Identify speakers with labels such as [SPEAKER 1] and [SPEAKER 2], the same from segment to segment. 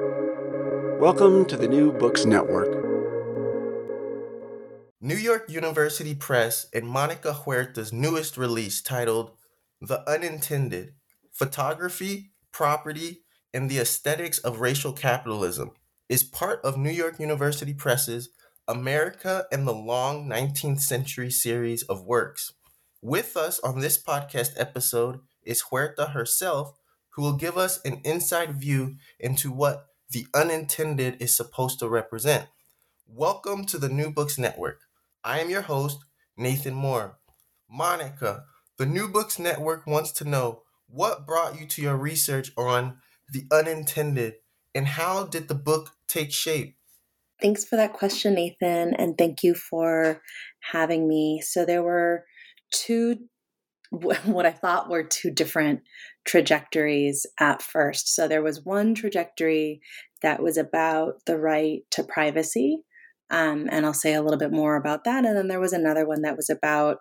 [SPEAKER 1] Welcome to the New Books Network.
[SPEAKER 2] New York University Press and Monica Huerta's newest release titled The Unintended Photography, Property, and the Aesthetics of Racial Capitalism is part of New York University Press's America and the Long 19th Century series of works. With us on this podcast episode is Huerta herself, who will give us an inside view into what the unintended is supposed to represent. Welcome to the New Books Network. I am your host, Nathan Moore. Monica, the New Books Network wants to know what brought you to your research on the unintended and how did the book take shape?
[SPEAKER 3] Thanks for that question, Nathan, and thank you for having me. So, there were two, what I thought were two different trajectories at first. So, there was one trajectory that was about the right to privacy, um, and I'll say a little bit more about that. And then there was another one that was about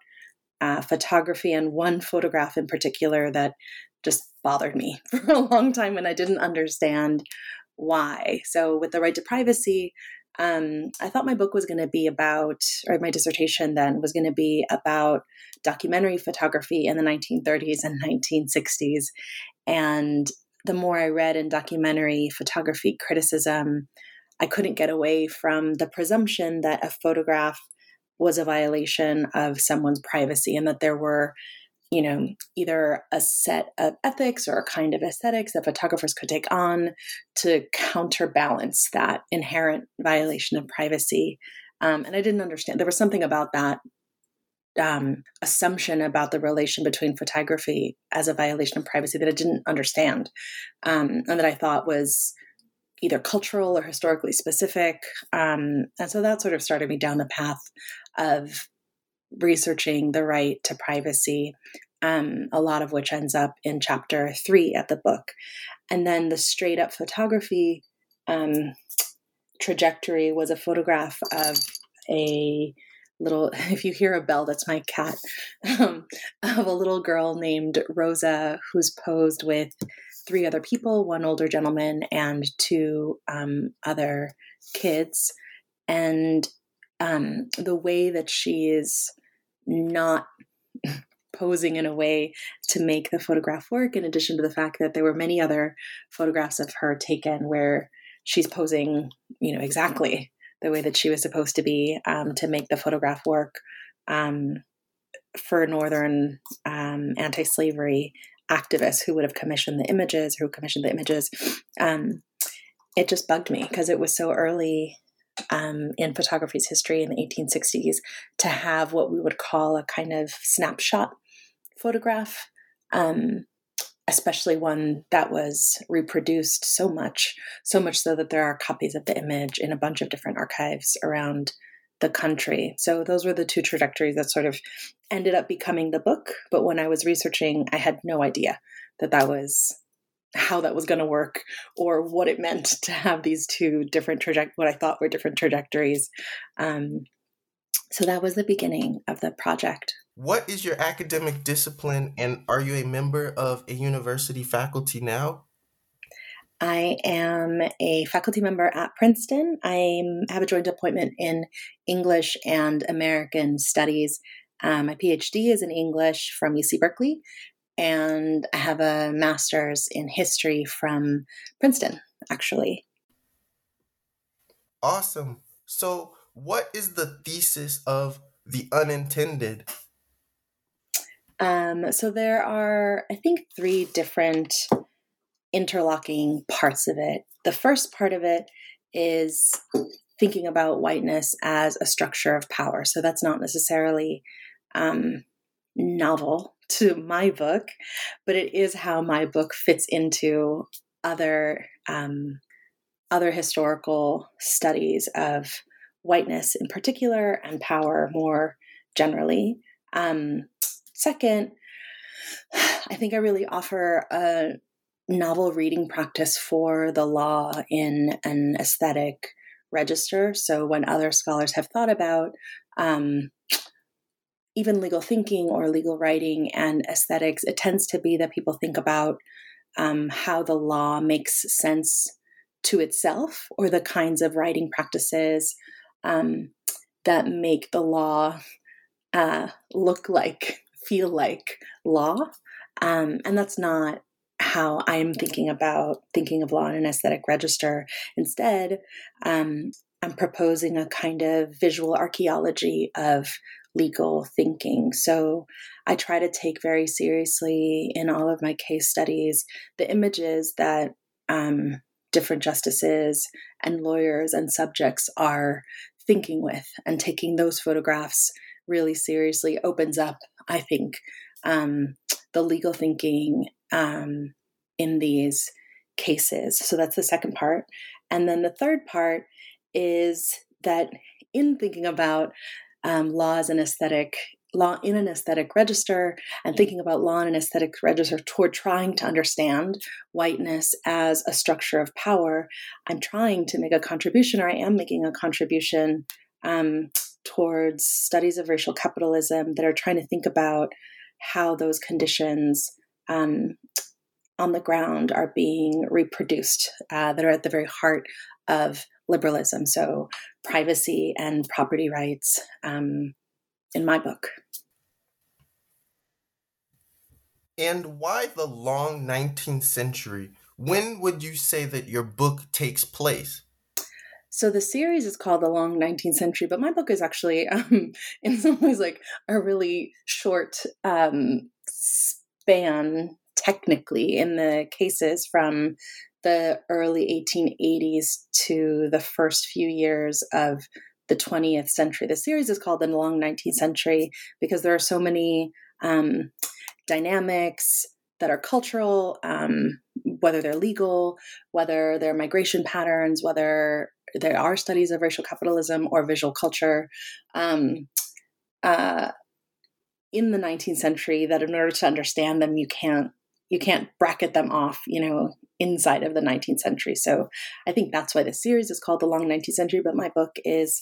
[SPEAKER 3] uh, photography and one photograph in particular that just bothered me for a long time and I didn't understand why. So, with the right to privacy, um, I thought my book was going to be about, or my dissertation then was going to be about documentary photography in the 1930s and 1960s. And the more I read in documentary photography criticism, I couldn't get away from the presumption that a photograph was a violation of someone's privacy and that there were you know, either a set of ethics or a kind of aesthetics that photographers could take on to counterbalance that inherent violation of privacy. Um, and I didn't understand. There was something about that um, assumption about the relation between photography as a violation of privacy that I didn't understand, um, and that I thought was either cultural or historically specific. Um, and so that sort of started me down the path of researching the right to privacy, um, a lot of which ends up in chapter three of the book. And then the straight up photography um, trajectory was a photograph of a little, if you hear a bell, that's my cat, um, of a little girl named Rosa who's posed with three other people one older gentleman and two um, other kids. And um, the way that she is not posing in a way to make the photograph work, in addition to the fact that there were many other photographs of her taken where she's posing, you know, exactly the way that she was supposed to be um, to make the photograph work um, for Northern um, anti slavery activists who would have commissioned the images, who commissioned the images. Um, it just bugged me because it was so early um, in photography's history in the 1860s to have what we would call a kind of snapshot photograph, um, especially one that was reproduced so much, so much so that there are copies of the image in a bunch of different archives around the country. So those were the two trajectories that sort of ended up becoming the book. But when I was researching, I had no idea that that was how that was going to work or what it meant to have these two different traject what I thought were different trajectories. Um, so that was the beginning of the project.
[SPEAKER 2] What is your academic discipline, and are you a member of a university faculty now?
[SPEAKER 3] I am a faculty member at Princeton. I have a joint appointment in English and American Studies. Um, my PhD is in English from UC Berkeley, and I have a master's in history from Princeton, actually.
[SPEAKER 2] Awesome. So, what is the thesis of the unintended?
[SPEAKER 3] Um, so, there are, I think, three different interlocking parts of it. The first part of it is thinking about whiteness as a structure of power. So, that's not necessarily um, novel to my book, but it is how my book fits into other um, other historical studies of whiteness in particular and power more generally. Um, second, I think I really offer a novel reading practice for the law in an aesthetic register. So when other scholars have thought about um, even legal thinking or legal writing and aesthetics, it tends to be that people think about um, how the law makes sense to itself or the kinds of writing practices um, that make the law uh, look like, feel like law. Um, and that's not how I'm thinking about thinking of law in an aesthetic register. Instead, um, I'm proposing a kind of visual archaeology of legal thinking. So I try to take very seriously in all of my case studies the images that um, different justices and lawyers and subjects are thinking with, and taking those photographs really seriously opens up, I think, um, the legal thinking um, in these cases. So that's the second part. And then the third part is that in thinking about um, law as an aesthetic law in an aesthetic register and thinking about law in an aesthetic register toward trying to understand whiteness as a structure of power i'm trying to make a contribution or i am making a contribution um, towards studies of racial capitalism that are trying to think about how those conditions um, on the ground are being reproduced uh, that are at the very heart of liberalism. So, privacy and property rights um, in my book.
[SPEAKER 2] And why the long 19th century? When would you say that your book takes place?
[SPEAKER 3] So the series is called The Long 19th Century, but my book is actually, um, in some ways, like a really short um, span, technically, in the cases from the early 1880s to the first few years of the 20th century. The series is called The Long 19th Century because there are so many um, dynamics that are cultural, um, whether they're legal, whether they're migration patterns, whether there are studies of racial capitalism or visual culture um, uh, in the 19th century that in order to understand them you can't you can't bracket them off you know inside of the 19th century. So i think that's why the series is called the long 19th century but my book is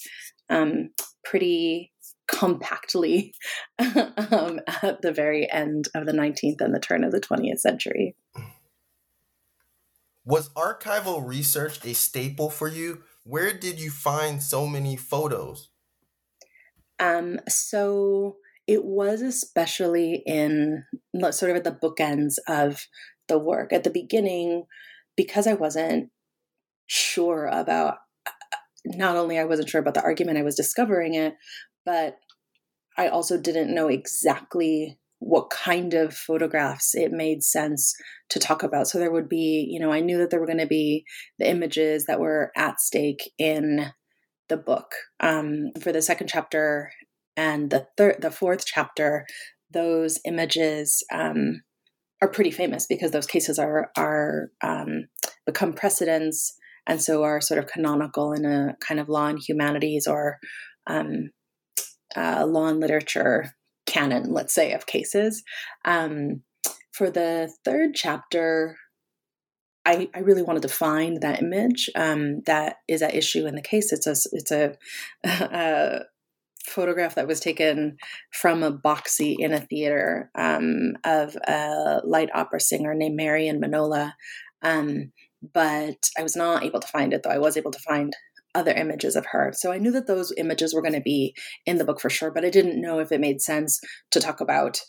[SPEAKER 3] um, pretty compactly um, at the very end of the 19th and the turn of the 20th century.
[SPEAKER 2] Was archival research a staple for you? Where did you find so many photos?
[SPEAKER 3] Um, so it was especially in sort of at the bookends of the work. At the beginning, because I wasn't sure about not only I wasn't sure about the argument, I was discovering it, but I also didn't know exactly what kind of photographs it made sense to talk about. So there would be, you know, I knew that there were going to be the images that were at stake in the book. Um, for the second chapter and the third, the fourth chapter, those images um, are pretty famous because those cases are are um, become precedents and so are sort of canonical in a kind of law and humanities or um, uh, law and literature canon, let's say, of cases. Um, for the third chapter, I, I, really wanted to find that image um, that is at issue in the case. It's a it's a, a, photograph that was taken from a boxy in a theater um, of a light opera singer named Marion Manola. Um, but I was not able to find it, though I was able to find other images of her. So I knew that those images were going to be in the book for sure, but I didn't know if it made sense to talk about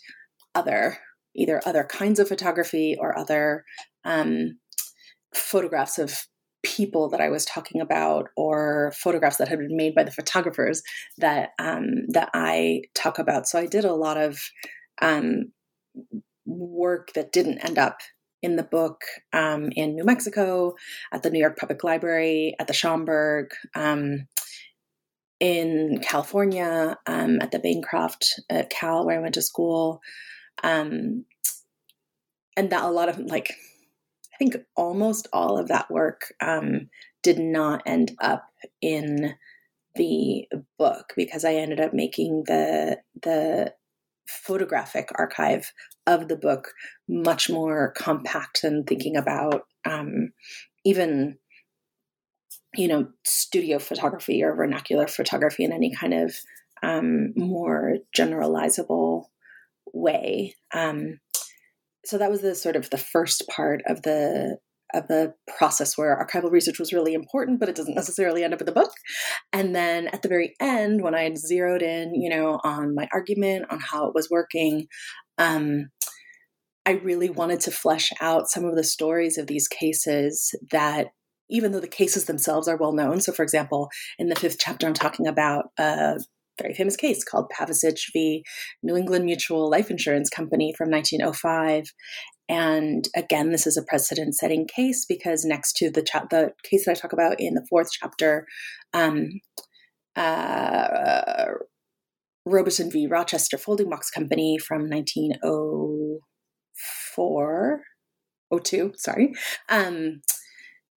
[SPEAKER 3] other, either other kinds of photography or other um, photographs of people that I was talking about or photographs that had been made by the photographers that um, that I talk about. So I did a lot of um, work that didn't end up in the book um, in New Mexico, at the New York Public Library, at the Schomburg, um, in California, um, at the Bancroft at Cal, where I went to school. Um, and that a lot of, like, I think almost all of that work um, did not end up in the book because I ended up making the the photographic archive of the book much more compact than thinking about um, even you know studio photography or vernacular photography in any kind of um, more generalizable way. Um, so that was the sort of the first part of the of the process where archival research was really important, but it doesn't necessarily end up in the book. And then at the very end, when I had zeroed in, you know, on my argument on how it was working, um, I really wanted to flesh out some of the stories of these cases that even though the cases themselves are well known. So, for example, in the fifth chapter, I'm talking about a very famous case called Pavesich v. New England Mutual Life Insurance Company from 1905. And again, this is a precedent setting case because next to the, cha- the case that I talk about in the fourth chapter, um, uh, Roberson v. Rochester Folding Box Company from 1904, 02, sorry. Um,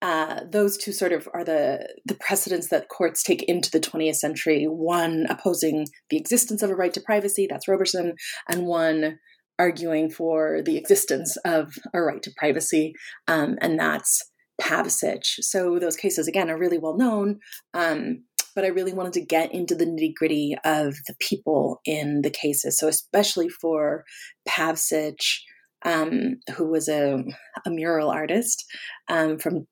[SPEAKER 3] uh, those two sort of are the the precedents that courts take into the 20th century. One opposing the existence of a right to privacy, that's Roberson, and one arguing for the existence of a right to privacy, um, and that's Pavesich. So those cases again are really well known. Um, but I really wanted to get into the nitty gritty of the people in the cases. So especially for Pavesich, um, who was a, a mural artist um, from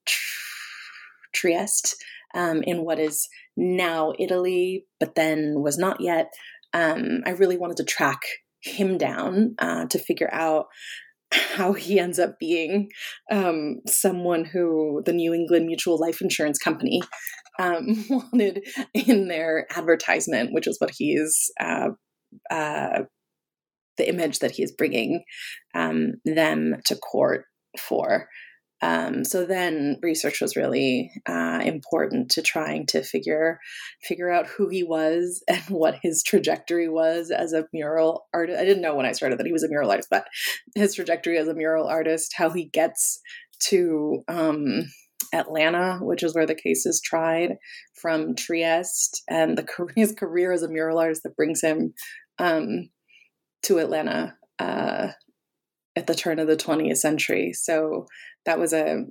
[SPEAKER 3] Trieste um, in what is now Italy, but then was not yet. Um, I really wanted to track him down uh, to figure out how he ends up being um, someone who the New England Mutual Life Insurance Company um, wanted in their advertisement, which is what he's uh, uh, the image that he's bringing um, them to court for. Um, so then research was really uh, important to trying to figure figure out who he was and what his trajectory was as a mural artist. I didn't know when I started that he was a mural artist, but his trajectory as a mural artist, how he gets to um, Atlanta, which is where the case is tried, from Trieste, and the his career as a mural artist that brings him um, to Atlanta uh, at the turn of the 20th century. So that was a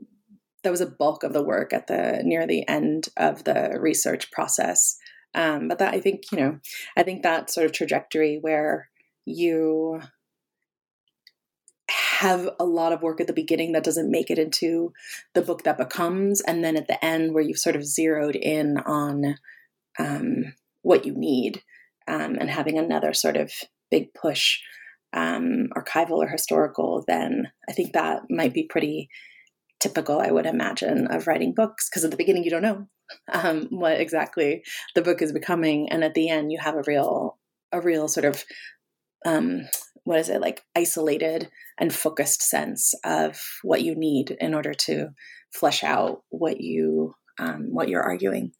[SPEAKER 3] that was a bulk of the work at the near the end of the research process. Um, but that I think you know I think that sort of trajectory where you have a lot of work at the beginning that doesn't make it into the book that becomes, and then at the end where you've sort of zeroed in on um, what you need um, and having another sort of big push um, archival or historical, then I think that might be pretty typical, I would imagine, of writing books. Because at the beginning, you don't know um, what exactly the book is becoming, and at the end, you have a real, a real sort of, um, what is it like, isolated and focused sense of what you need in order to flesh out what you um, what you're arguing.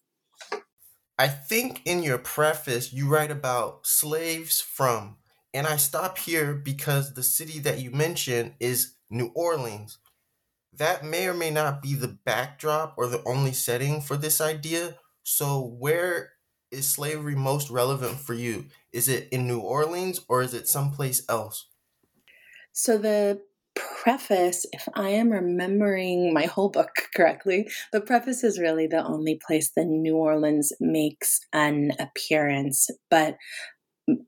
[SPEAKER 2] I think in your preface you write about slaves from and I stop here because the city that you mentioned is New Orleans. That may or may not be the backdrop or the only setting for this idea. So, where is slavery most relevant for you? Is it in New Orleans or is it someplace else?
[SPEAKER 3] So, the preface, if I am remembering my whole book correctly, the preface is really the only place that New Orleans makes an appearance. But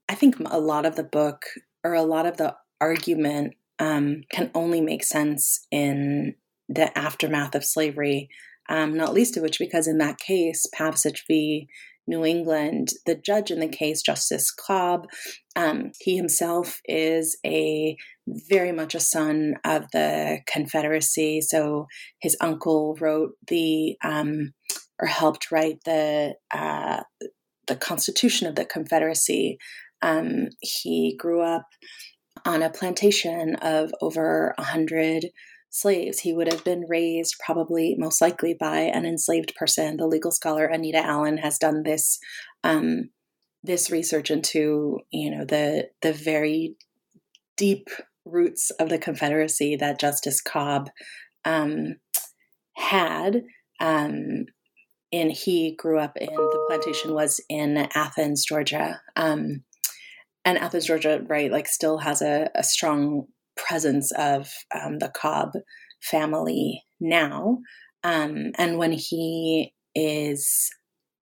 [SPEAKER 3] I think a lot of the book or a lot of the argument um, can only make sense in the aftermath of slavery, um, not least of which because in that case, Pavesich v. New England, the judge in the case, Justice Cobb, um, he himself is a very much a son of the Confederacy. So his uncle wrote the um, or helped write the uh, the Constitution of the Confederacy. Um, he grew up on a plantation of over a hundred slaves. He would have been raised probably most likely by an enslaved person. The legal scholar Anita Allen has done this um, this research into you know the the very deep roots of the Confederacy that Justice Cobb um, had. Um, and he grew up in the plantation was in Athens, Georgia. Um, and Athens, Georgia, right, like still has a, a strong presence of um, the Cobb family now. Um, and when he is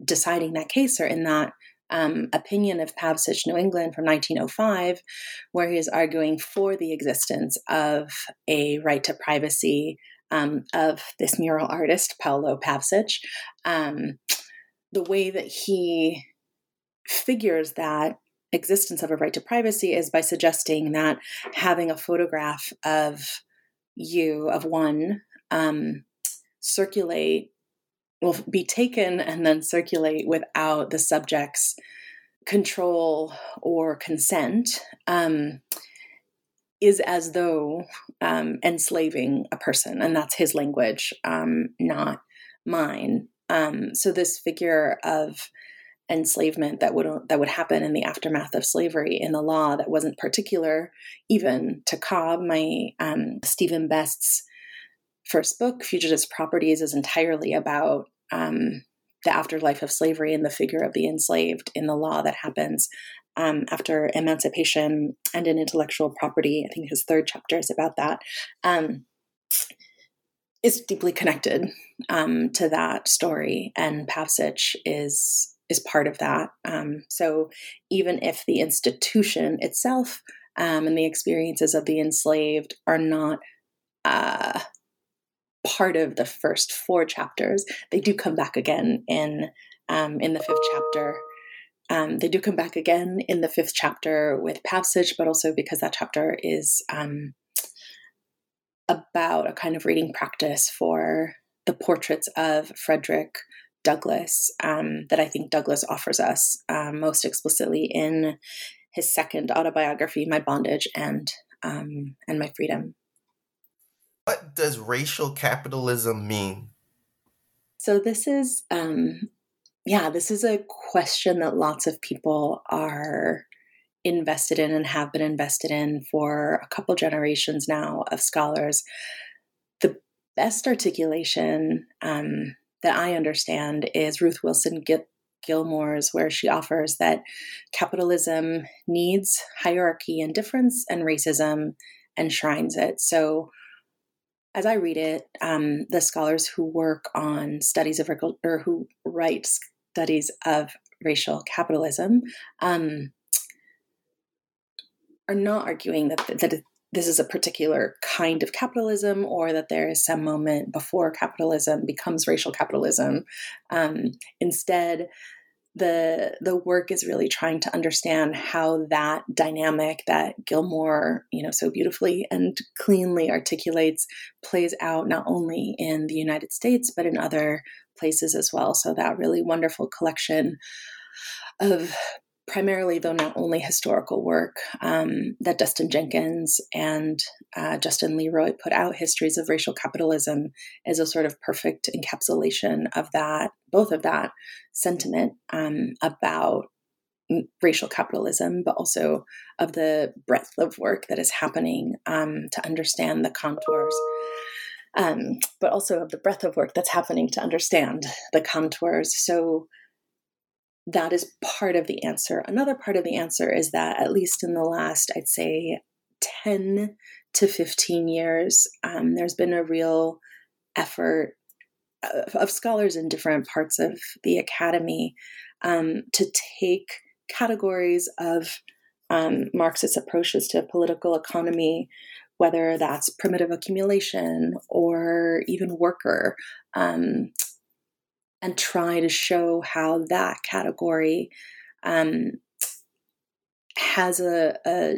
[SPEAKER 3] deciding that case or in that um, opinion of Pavesich New England from 1905, where he is arguing for the existence of a right to privacy um, of this mural artist, Paolo Pavesich, um, the way that he figures that existence of a right to privacy is by suggesting that having a photograph of you, of one, um, circulate will be taken and then circulate without the subject's control or consent. Um, is as though um, enslaving a person, and that's his language, um, not mine. Um, so this figure of enslavement that would that would happen in the aftermath of slavery in the law that wasn't particular even to Cobb. My um, Stephen Best's first book, Fugitives Properties, is entirely about um, the afterlife of slavery and the figure of the enslaved in the law that happens um, after emancipation and in intellectual property. I think his third chapter is about that. Um, is deeply connected um, to that story, and Pavesich is is part of that. Um, so even if the institution itself um, and the experiences of the enslaved are not uh, part of the first four chapters, they do come back again in um, in the fifth chapter. Um, they do come back again in the fifth chapter with passage, but also because that chapter is um, about a kind of reading practice for the portraits of Frederick Douglass um, that I think Douglass offers us um, most explicitly in his second autobiography, My Bondage and um, and My Freedom.
[SPEAKER 2] What does racial capitalism mean?
[SPEAKER 3] So this is, um, yeah, this is a question that lots of people are invested in and have been invested in for a couple generations now of scholars. The best articulation um, that I understand is Ruth Wilson Gil- Gilmore's, where she offers that capitalism needs hierarchy and difference, and racism enshrines it. So, as I read it, um, the scholars who work on studies of or who write studies of racial capitalism um, are not arguing that that this is a particular kind of capitalism or that there is some moment before capitalism becomes racial capitalism. Um, instead, the the work is really trying to understand how that dynamic that Gilmore, you know, so beautifully and cleanly articulates plays out not only in the United States but in other places as well. So that really wonderful collection of primarily, though not only historical work, um, that Destin Jenkins and uh, Justin Leroy put out, Histories of Racial Capitalism, is a sort of perfect encapsulation of that, both of that sentiment um, about racial capitalism, but also of the breadth of work that is happening um, to understand the contours. Um, but also of the breadth of work that's happening to understand the contours. So, that is part of the answer. Another part of the answer is that, at least in the last, I'd say, 10 to 15 years, um, there's been a real effort of, of, scholars in different parts of the academy um, to take categories of um, Marxist approaches to political economy, whether that's primitive accumulation or even worker, um, and try to show how that category um, has a, a,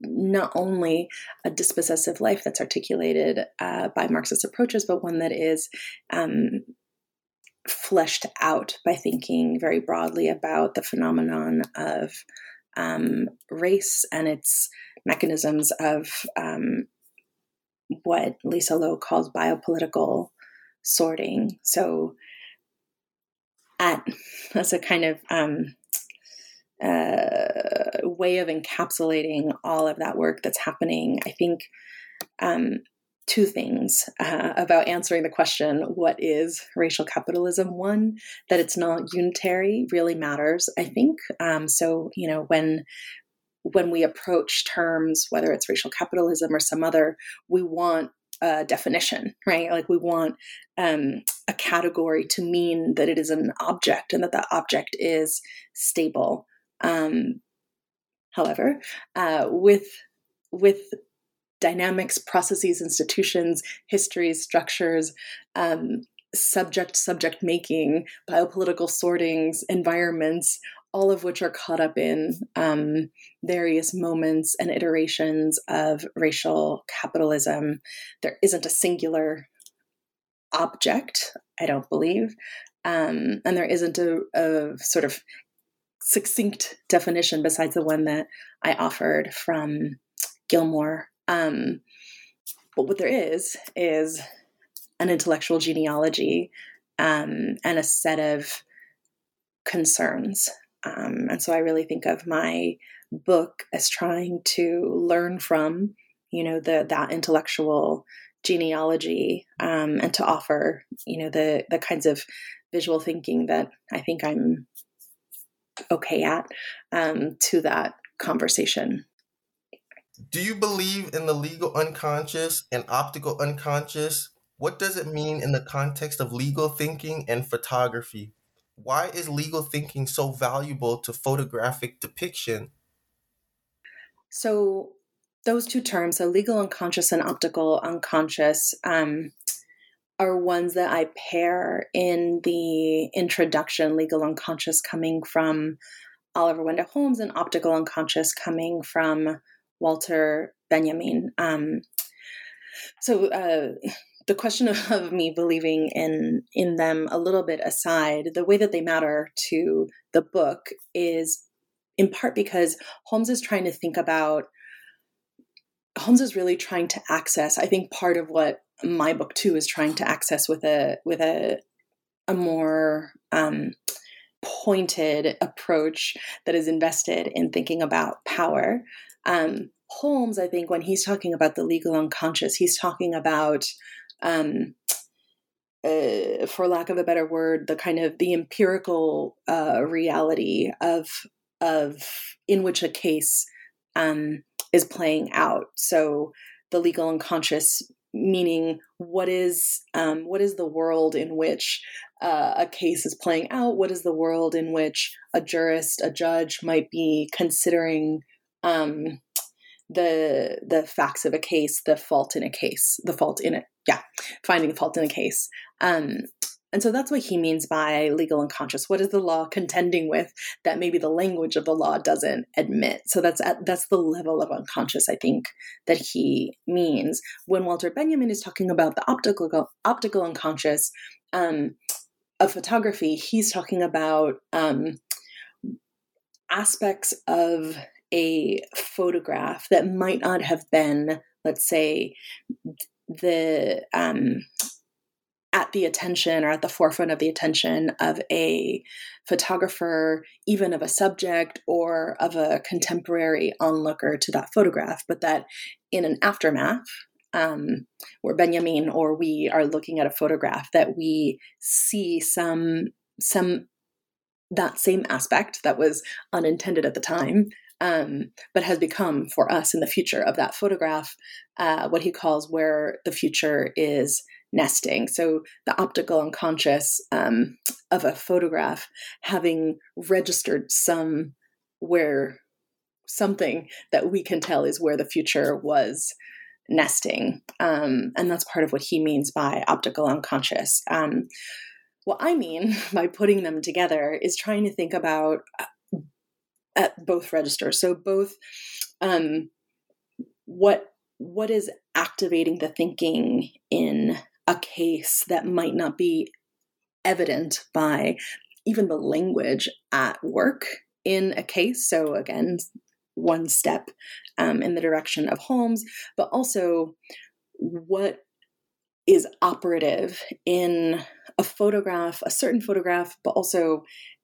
[SPEAKER 3] not only a dispossessive life that's articulated uh, by Marxist approaches, but one that is um, fleshed out by thinking very broadly about the phenomenon of um, race and its mechanisms of um, what Lisa Lowe calls biopolitical sorting. So, at as a kind of um, uh, way of encapsulating all of that work that's happening. I think um, two things uh, about answering the question what is racial capitalism? One, that it's not unitary really matters, I think. Um, so, you know, when when we approach terms, whether it's racial capitalism or some other, we want a definition, right? Like we want um, a category to mean that it is an object and that that object is stable. Um, however, uh, with with dynamics, processes, institutions, histories, structures, um, subject subject making, biopolitical sortings, environments, all of which are caught up in um, various moments and iterations of racial capitalism. There isn't a singular object, I don't believe, um, and there isn't a, a sort of succinct definition besides the one that I offered from Gilmore. Um, but what there is is an intellectual genealogy um, and a set of concerns. Um, and so I really think of my book as trying to learn from, you know, the that intellectual genealogy um, and to offer, you know, the the kinds of visual thinking that I think I'm okay at um, to that conversation.
[SPEAKER 2] Do you believe in the legal unconscious and optical unconscious? What does it mean in the context of legal thinking and photography? Why is legal thinking so valuable to photographic depiction?
[SPEAKER 3] So, those two terms, so legal unconscious and optical unconscious, um, are ones that I pair in the introduction, legal unconscious coming from Oliver Wendell Holmes and optical unconscious coming from Walter Benjamin. Um, so uh, the question of me believing in in them a little bit aside, the way that they matter to the book is in part because Holmes is trying to think about Holmes is really trying to access, I think part of what my book too is trying to access with a with a a more um, pointed approach that is invested in thinking about power. Um, Holmes, I think, when he's talking about the legal unconscious, he's talking about, um, uh, for lack of a better word, the kind of the empirical uh, reality of of in which a case um, is playing out. So the legal unconscious meaning what is um, what is the world in which uh, a case is playing out what is the world in which a jurist a judge might be considering um, the the facts of a case the fault in a case the fault in it yeah finding fault in a case um, and so that's what he means by legal unconscious. What is the law contending with that maybe the language of the law doesn't admit? So that's at, that's the level of unconscious I think that he means. When Walter Benjamin is talking about the optical optical unconscious um, of photography, he's talking about um, aspects of a photograph that might not have been, let's say, the um, at the attention or at the forefront of the attention of a photographer, even of a subject or of a contemporary onlooker to that photograph, but that in an aftermath, um, where Benjamin or we are looking at a photograph, that we see some some that same aspect that was unintended at the time um, but has become for us in the future of that photograph uh, what he calls where the future is nesting. So the optical unconscious um, of a photograph having registered some where something that we can tell is where the future was nesting. Um, and that's part of what he means by optical unconscious. Um, what I mean by putting them together is trying to think about uh, at both registers. So both um, what what is activating the thinking in a case that might not be evident by even the language at work in a case. So, again, one step um, in the direction of Holmes, but also what is operative in a photograph, a certain photograph, but also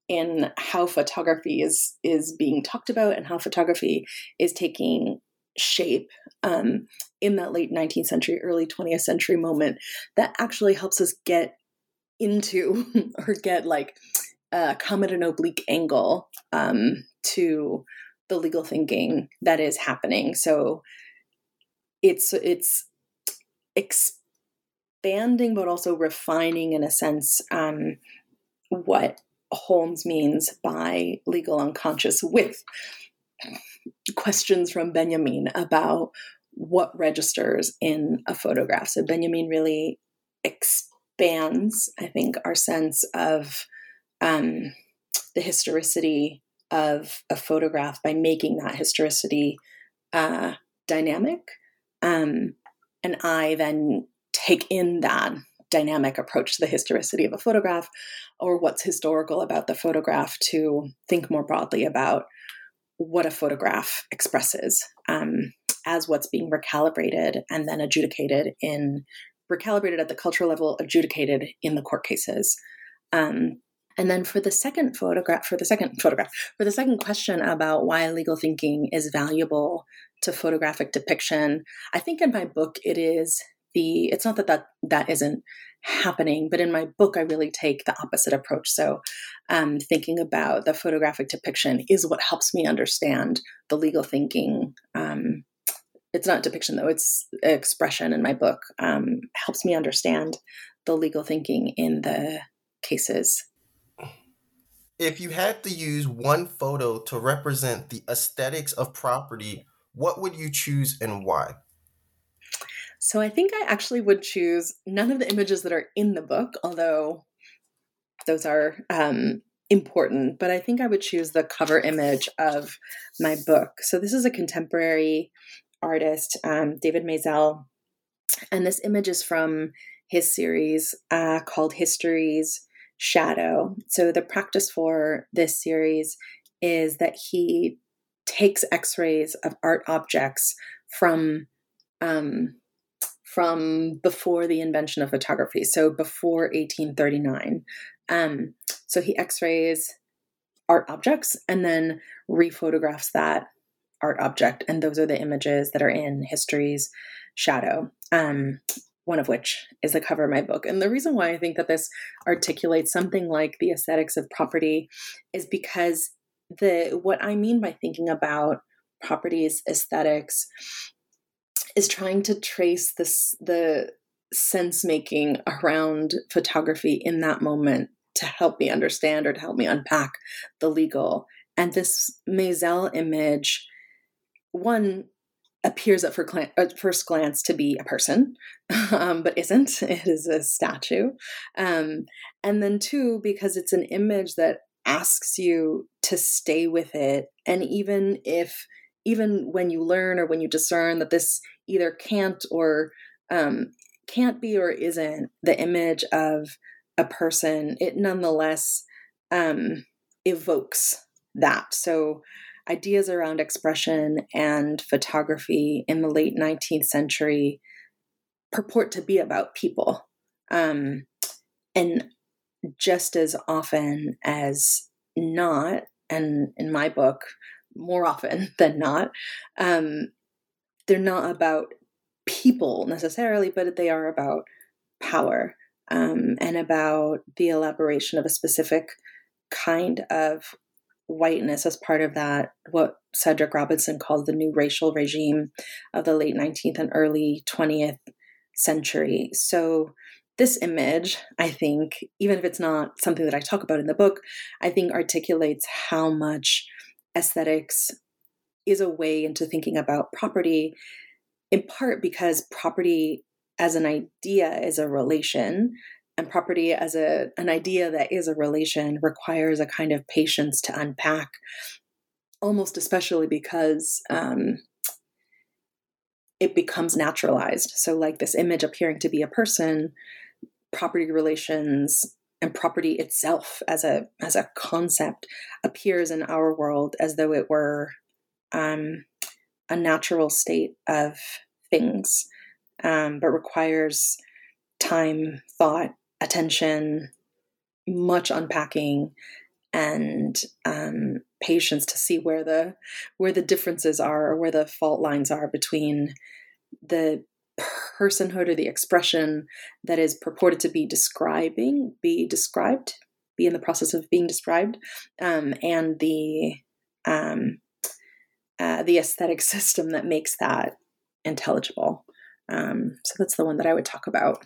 [SPEAKER 3] in how photography is is being talked about and how photography is taking shape um, in that late 19th century, early 20th century moment that actually helps us get into or get like uh, come at an oblique angle um, to the legal thinking that is happening. So it's it's expanding, but also refining in a sense um, what Holmes means by legal unconscious with questions from Benjamin about what registers in a photograph. So Benjamin really expands, I think, our sense of um, the historicity of a photograph by making that historicity uh, dynamic. Um, and I then take in that dynamic approach to the historicity of a photograph or what's historical about the photograph to think more broadly about what a photograph expresses um, as what's being recalibrated and then adjudicated in recalibrated at the cultural level adjudicated in the court cases um, and then for the second photograph, for the second photograph, for the second question about why legal thinking is valuable to photographic depiction, I think in my book it is the. It's not that that that isn't happening, but in my book I really take the opposite approach. So, um, thinking about the photographic depiction is what helps me understand the legal thinking. Um, it's not depiction though; it's expression in my book. Um, helps me understand the legal thinking in the cases
[SPEAKER 2] if you had to use one photo to represent the aesthetics of property, what would you choose and why?
[SPEAKER 3] So I think I actually would choose none of the images that are in the book, although those are um, important, but I think I would choose the cover image of my book. So this is a contemporary artist, um, David Maisel, and this image is from his series uh, called History's shadow. So the practice for this series is that he takes X-rays of art objects from um, from before the invention of photography, so before 1839. Um, so he X-rays art objects and then rephotographs that art object, and those are the images that are in History's shadow. Um, one of which is the cover of my book. And the reason why I think that this articulates something like the aesthetics of property is because the what I mean by thinking about properties aesthetics is trying to trace this the sense making around photography in that moment to help me understand or to help me unpack the legal. And this Maisel image, one appears at first glance to be a person, um, but isn't. It is a statue. Um, and then, two, because it's an image that asks you to stay with it. And even if, even when you learn or when you discern that this either can't or um, can't be or isn't the image of a person, it nonetheless um, evokes that. So, ideas around expression and photography in the late 19th century purport to be about people. Um, and just as often as not, and in my book, more often than not, um, they're not about people necessarily, but they are about power um, and about the elaboration of a specific kind of whiteness as part of that, what Cedric Robinson called the new racial regime of the late 19th and early 20th century. So, this image, I think, even if it's not something that I talk about in the book, I think articulates how much aesthetics is a way into thinking about property, in part because property as an idea is a relation and property as a an idea that is a relation requires a kind of patience to unpack almost especially because um, it becomes naturalized. So like this image appearing to be a person property relations and property itself as a as a concept appears in our world as though it were um, a natural state of things um, but requires time thought attention, much unpacking, and um, patience to see where the where the differences are or where the fault lines are between the personhood or the expression that is purported to be describing, be described, be in the process of being described, um, and the um, uh, the aesthetic system that makes that intelligible. Um, so that's the one that I would talk about.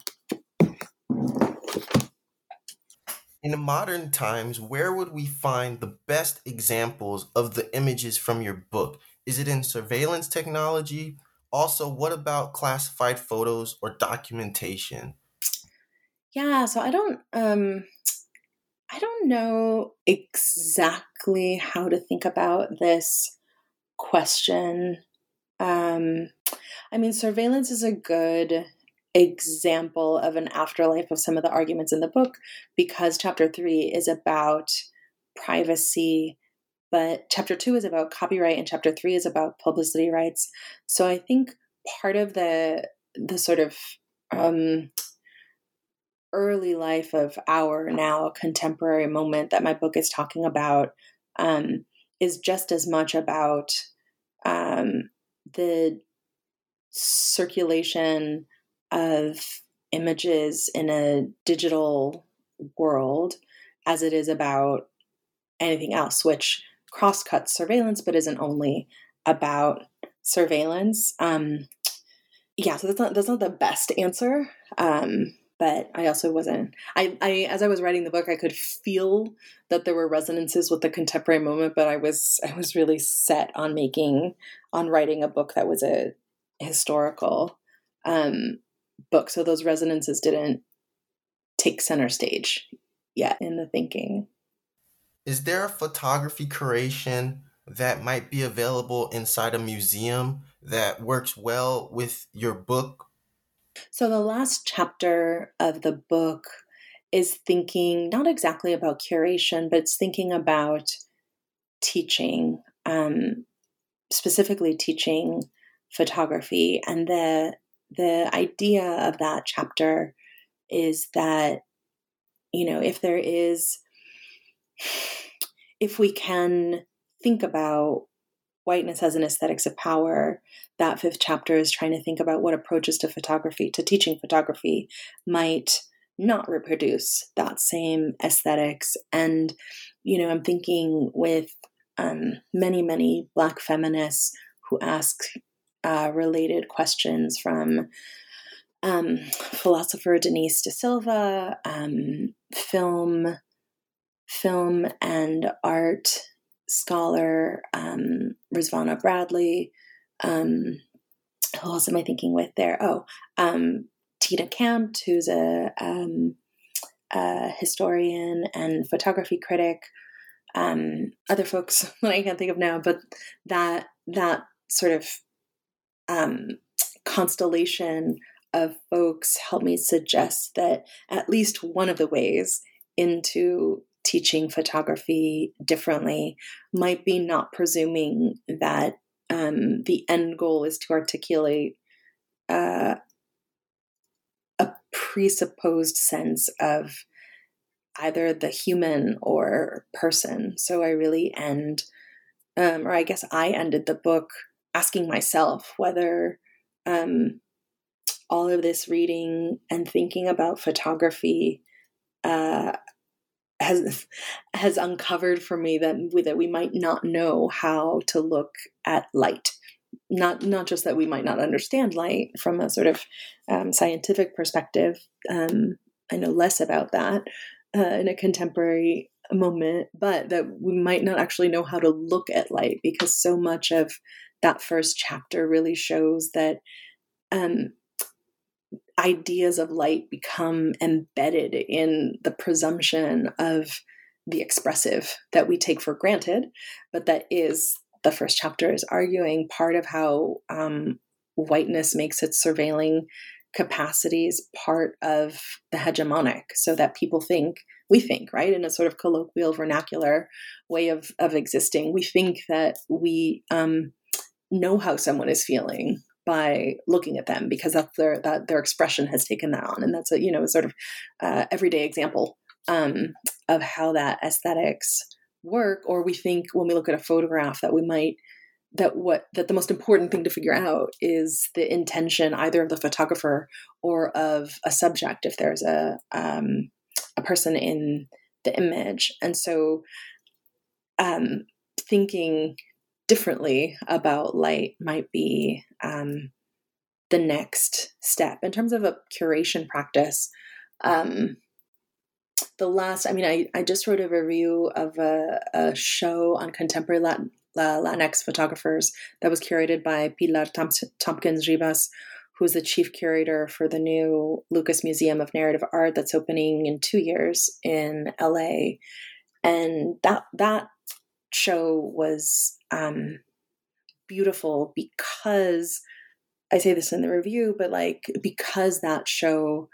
[SPEAKER 2] In modern times, where would we find the best examples of the images from your book? Is it in surveillance technology Also, what about classified photos or documentation?
[SPEAKER 3] Yeah, so I don't um I don't know exactly how to think about this question. Um I mean, surveillance is a good example of an afterlife of some of the arguments in the book because chapter 3 is about privacy but chapter 2 is about copyright and chapter 3 is about publicity rights. So i think part of the the sort of um, early life of our now contemporary moment that my book is talking about um, is just as much about um, the circulation of images in a digital world as it is about anything else, which crosscuts surveillance but isn't only about surveillance. Um, yeah, so that's not that's not the best answer. Um, but I also wasn't. I, I as I was writing the book, I could feel that there were resonances with the contemporary moment, but I was I was really set on making on writing a book that was a historical um, book. So those resonances didn't take center stage yet in the thinking.
[SPEAKER 2] Is there a photography creation that might be available inside a museum that works well with your book?
[SPEAKER 3] So the last chapter of the book is thinking not exactly about curation, but it's thinking about teaching, um, specifically teaching photography. And the the idea of that chapter is that you know if there is if we can think about whiteness as an aesthetics of power that fifth chapter is trying to think about what approaches to photography to teaching photography might not reproduce that same aesthetics. And you know i'm thinking with um, many many black feminists who ask uh, related questions from um, philosopher Denise Da Silva, um, film, film and art scholar um, Rizvana Bradley. Um, who else am I thinking with there? Oh, um, Tina Campt, who's a, um, a, historian and photography critic. Um, other folks that I can't think of now, but that that sort of um, constellation of folks helped me suggest that at least one of the ways into teaching photography differently might be not presuming that um, the end goal is to articulate uh, a presupposed sense of either the human or person. So I really end, um, or I guess I ended the book asking myself whether um, all of this reading and thinking about photography uh, has has uncovered for me that we, that we might not know how to look at light. Not not just that we might not understand light from a sort of um, scientific perspective. Um, I know less about that uh, in a contemporary moment, but that we might not actually know how to look at light because so much of that first chapter really shows that um, ideas of light become embedded in the presumption of the expressive that we take for granted, but that is the first chapter is arguing part of how um, whiteness makes its surveilling capacities part of the hegemonic so that people think we think right in a sort of colloquial vernacular way of of existing. We think that we um, know how someone is feeling by looking at them because that's their that their expression has taken that on. And that's a you know a sort of uh, everyday example um, of how that aesthetics work. Or we think when we look at a photograph that we might that what that the most important thing to figure out is the intention either of the photographer or of a subject if there's a um, a person in the image. And so um, thinking differently about light might be um, the next step in terms of a curation practice. Um, the last, I mean, I, I just wrote a review of a, a show on contemporary Latin, Latinx photographers that was curated by Pilar Tompkins Rivas, who's the chief curator for the new Lucas Museum of Narrative Art that's opening in two years in LA. And that that show was um, beautiful because I say this in the review, but like because that show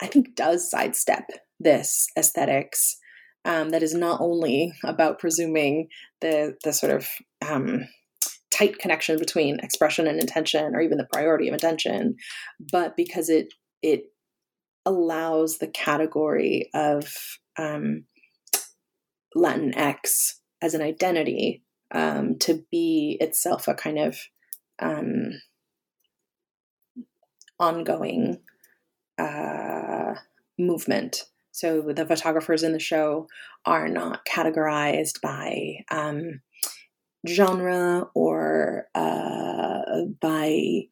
[SPEAKER 3] I think does sidestep this aesthetics um, that is not only about presuming the the sort of um, tight connection between expression and intention, or even the priority of intention, but because it it allows the category of um, X as an identity um, to be itself a kind of um, ongoing uh, movement. So the photographers in the show are not categorized by um, genre or uh, by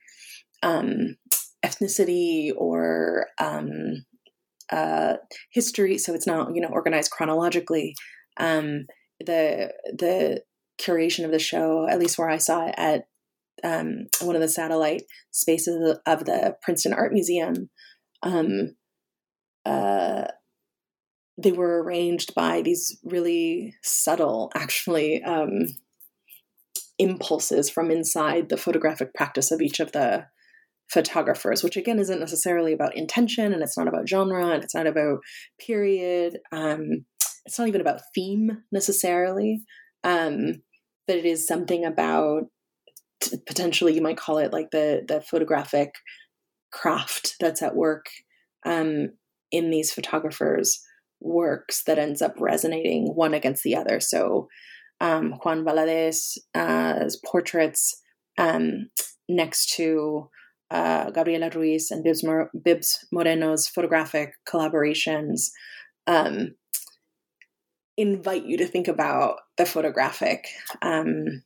[SPEAKER 3] um, ethnicity or um, uh, history. So it's not you know organized chronologically. Um, the the curation of the show, at least where I saw it at um, one of the satellite spaces of the Princeton Art Museum, um, uh, they were arranged by these really subtle, actually, um, impulses from inside the photographic practice of each of the photographers, which again isn't necessarily about intention and it's not about genre and it's not about period. Um, it's not even about theme necessarily, um, but it is something about potentially you might call it like the the photographic craft that's at work um, in these photographers' works that ends up resonating one against the other. So um, Juan Valadez's uh, portraits um, next to uh, Gabriela Ruiz and Bibbs, Mor- Bibbs Moreno's photographic collaborations um, invite you to think about the photographic um,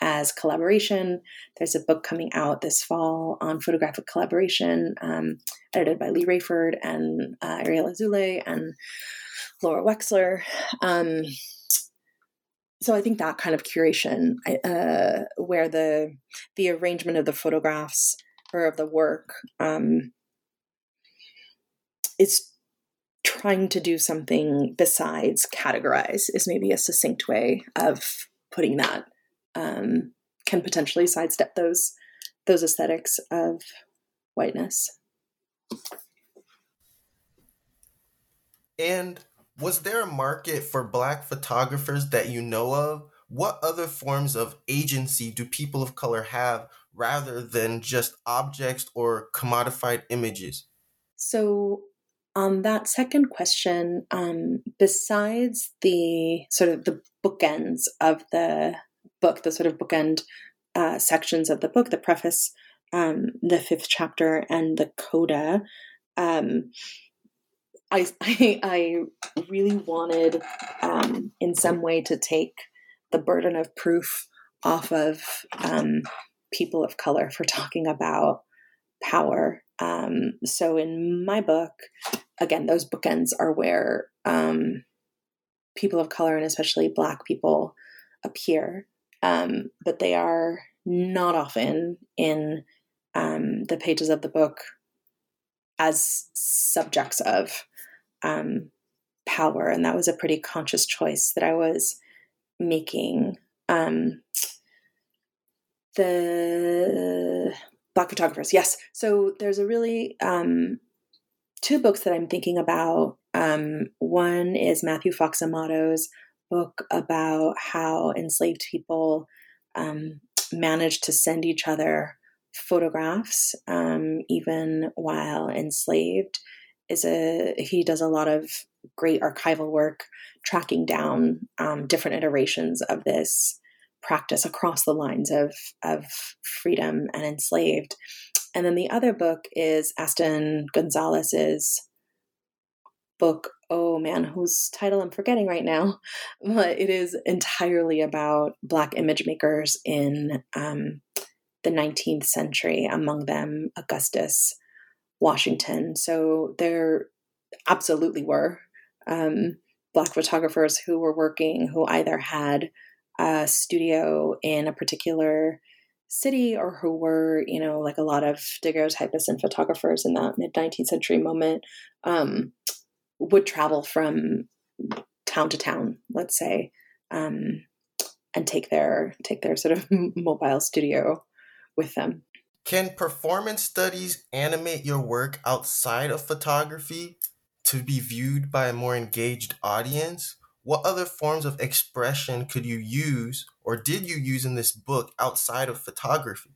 [SPEAKER 3] as collaboration. There's a book coming out this fall on photographic collaboration, um, edited by Leigh Raiford and uh, Ariel Azoulay and Laura Wexler. Um, so I think that kind of curation, uh, where the the arrangement of the photographs or of the work um, is trying to do something besides categorize, is maybe a succinct way of putting that um, can potentially sidestep those those aesthetics of whiteness.
[SPEAKER 2] And was there a market for black photographers that you know of? What other forms of agency do people of color have rather than just objects or commodified images?
[SPEAKER 3] So, on that second question, um, besides the sort of the bookends of the book, the sort of bookend uh, sections of the book, the preface, um, the fifth chapter, and the coda. Um, I, I, I really wanted, um, in some way, to take the burden of proof off of um, people of color for talking about power. Um, so, in my book, again, those bookends are where um, people of color and especially Black people appear um, but they are not often in um, the pages of the book as subjects of um, power. And that was a pretty conscious choice that I was making. Um, the Black photographers, yes. So there's a really um, two books that I'm thinking about. Um, one is Matthew Fox Amato's book about how enslaved people um, managed to send each other photographs um, even while enslaved is a he does a lot of great archival work tracking down um, different iterations of this practice across the lines of of freedom and enslaved and then the other book is Aston Gonzalez's book oh man, whose title I'm forgetting right now, but it is entirely about Black image makers in um, the 19th century, among them Augustus Washington. So there absolutely were um, Black photographers who were working who either had a studio in a particular city or who were, you know, like a lot of daguerreotypists and photographers in that mid 19th century moment, um, would travel from town to town, let's say, um, and take their take their sort of mobile studio with them.
[SPEAKER 2] Can performance studies animate your work outside of photography to be viewed by a more engaged audience? What other forms of expression could you use or did you use in this book outside of photography?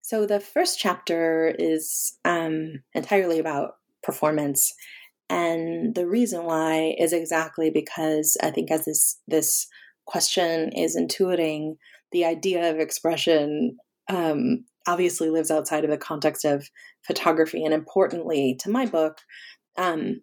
[SPEAKER 3] So, the first chapter is um, entirely about performance. And the reason why is exactly because I think as this, this question is intuiting, the idea of expression um, obviously lives outside of the context of photography. And importantly, to my book, um,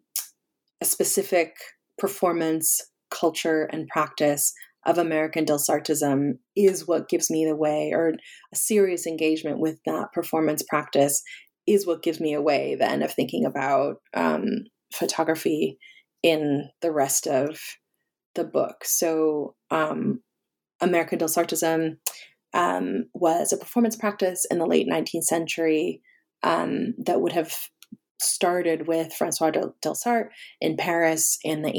[SPEAKER 3] a specific performance, culture, and practice of American Delsartism is what gives me the way, or a serious engagement with that performance practice is what gives me a way then of thinking about um, photography in the rest of the book. So, um, American Delsartism um, was a performance practice in the late 19th century um, that would have started with Francois Delsarte in Paris in the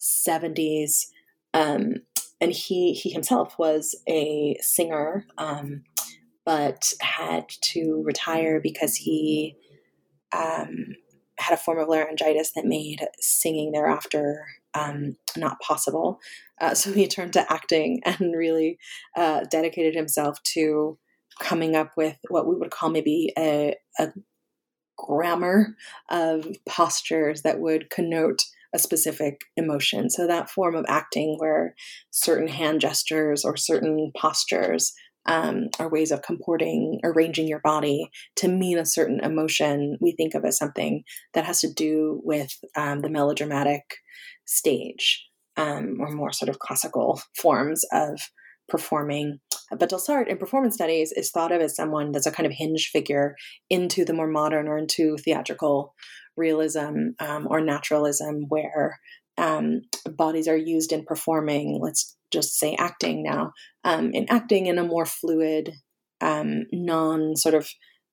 [SPEAKER 3] 1870s. Um, and he, he himself was a singer, um, but had to retire because he um, had a form of laryngitis that made singing thereafter um, not possible. Uh, so he turned to acting and really uh, dedicated himself to coming up with what we would call maybe a, a grammar of postures that would connote a specific emotion. So that form of acting where certain hand gestures or certain postures um, are ways of comporting, arranging your body to mean a certain emotion, we think of as something that has to do with um, the melodramatic stage um, or more sort of classical forms of performing. But Delsarte in performance studies is thought of as someone that's a kind of hinge figure into the more modern or into theatrical realism um, or naturalism, where um, bodies are used in performing, let's just say acting now, um, in acting in a more fluid, um, non sort of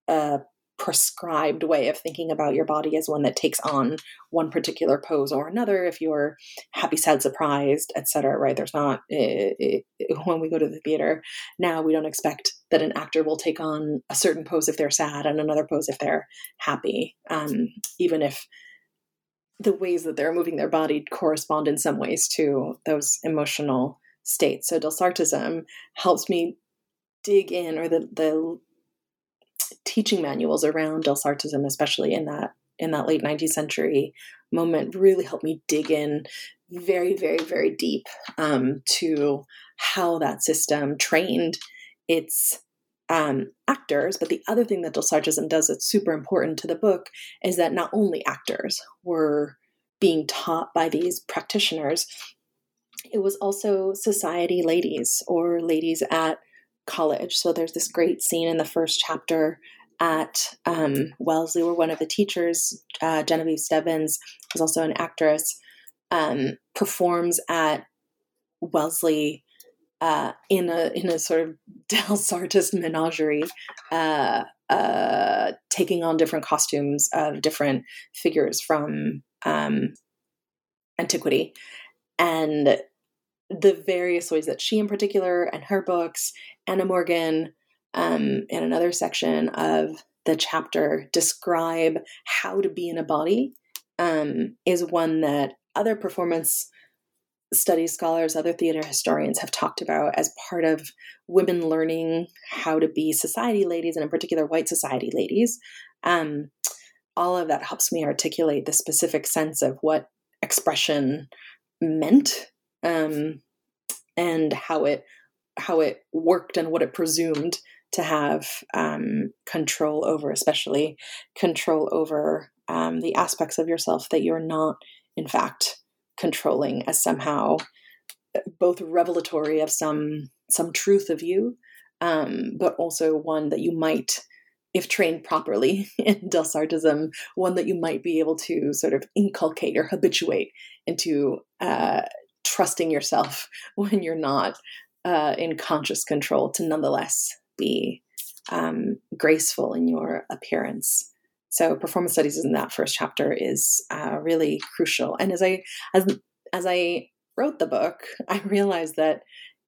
[SPEAKER 3] uh, prescribed way of thinking about your body as one that takes on one particular pose or another if you're happy sad surprised etc right? There's not it, eh, it, eh, eh, when we go to the theater now we don't expect that an actor will take on a certain pose if they're sad and another pose if they're happy. Um, even if the ways that they're moving their body correspond in some ways to those emotional states. So Delsartism helps me dig in or the the teaching manuals around Delsartism, especially in that in that late 19th century moment, really helped me dig in very, very, very deep um, to how that system trained its um, actors. But the other thing that Delsartism does that's super important to the book is that not only actors were being taught by these practitioners, it was also society ladies or ladies at college. So there's this great scene in the first chapter at um, Wellesley where one of the teachers, uh, Genevieve Stebbins, who's also an actress, um, performs at Wellesley uh, in a in a sort of Del Delsartist menagerie, uh, uh, taking on different costumes of different figures from um, antiquity, and the various ways that she, in particular, and her books, Anna Morgan, um, in another section of the chapter, describe how to be in a body, um, is one that other performance studies scholars, other theater historians have talked about as part of women learning how to be society ladies, and in particular, white society ladies. Um, all of that helps me articulate the specific sense of what expression meant um, and how it how it worked and what it presumed to have um, control over, especially control over um, the aspects of yourself that you're not, in fact, controlling as somehow both revelatory of some some truth of you, um, but also one that you might, if trained properly in Delsartism, one that you might be able to sort of inculcate or habituate into uh, trusting yourself when you're not uh, in conscious control to nonetheless be um, graceful in your appearance. So performance studies in that first chapter is uh, really crucial. And as I as as I wrote the book, I realized that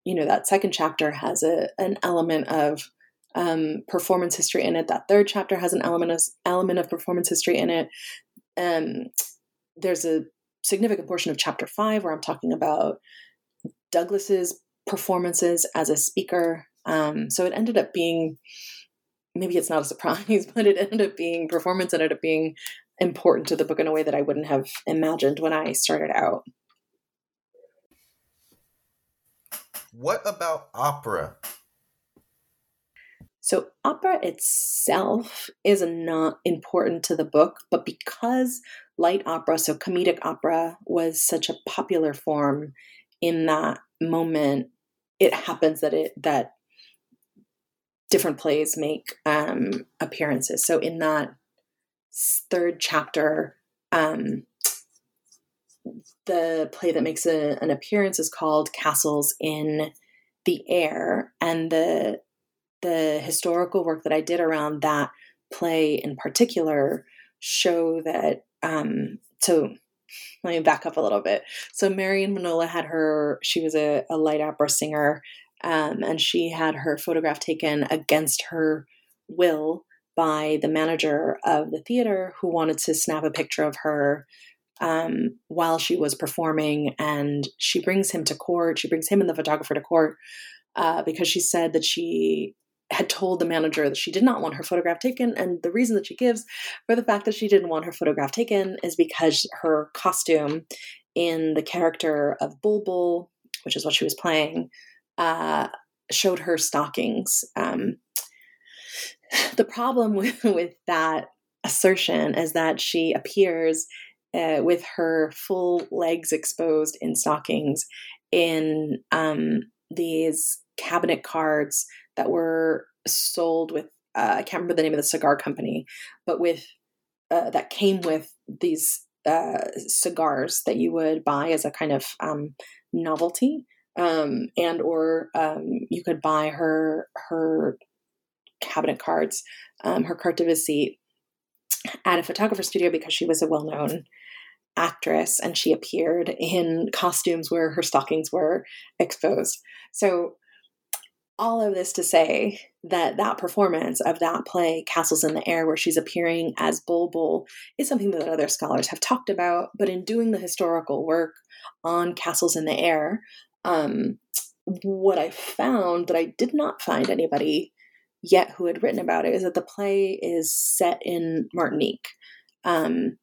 [SPEAKER 3] you know that second chapter has a an element of um, performance history in it. That third chapter has an element of element of performance history in it. Um, there's a significant portion of chapter five where I'm talking about Douglass's performances as a speaker. Um, so it ended up being maybe it's not a surprise, but it ended up being performance ended up being important to the book in a way that I wouldn't have imagined when I started out.
[SPEAKER 2] What about opera?
[SPEAKER 3] So, opera itself is not important to the book, but because light opera, so comedic opera, was such a popular form in that moment, it happens that it that different plays make um, appearances. So, in that third chapter, um, the play that makes a, an appearance is called Castles in the Air, and the the historical work that I did around that play in particular show that. Um, so let me back up a little bit. So Marion Manola had her. She was a, a light opera singer, um, and she had her photograph taken against her will by the manager of the theater who wanted to snap a picture of her um, while she was performing. And she brings him to court. She brings him and the photographer to court uh, because she said that she had told the manager that she did not want her photograph taken. And the reason that she gives for the fact that she didn't want her photograph taken is because her costume in the character of Bulbul, which is what she was playing, uh, showed her stockings. Um, the problem with, with that assertion is that she appears uh, with her full legs exposed in stockings in um, these cabinet cards that were sold with uh, I can't remember the name of the cigar company, but with uh, that came with these uh, cigars that you would buy as a kind of um, novelty, um, and or um, you could buy her her cabinet cards, um, her carte de visite at a photographer studio because she was a well known actress and she appeared in costumes where her stockings were exposed. So, all of this to say that that performance of that play, Castles in the Air, where she's appearing as Bulbul, is something that other scholars have talked about. But in doing the historical work on Castles in the Air, um, what I found that I did not find anybody yet who had written about it is that the play is set in Martinique. Um,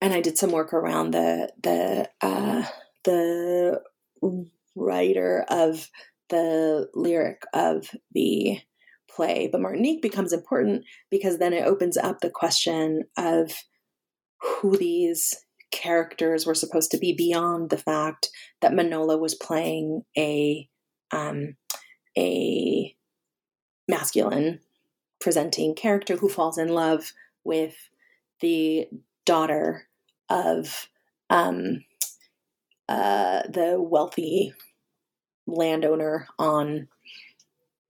[SPEAKER 3] and I did some work around the the uh, the writer of the lyric of the play. But Martinique becomes important because then it opens up the question of who these characters were supposed to be beyond the fact that Manola was playing a um, a masculine presenting character who falls in love with the daughter of um, uh, the wealthy landowner on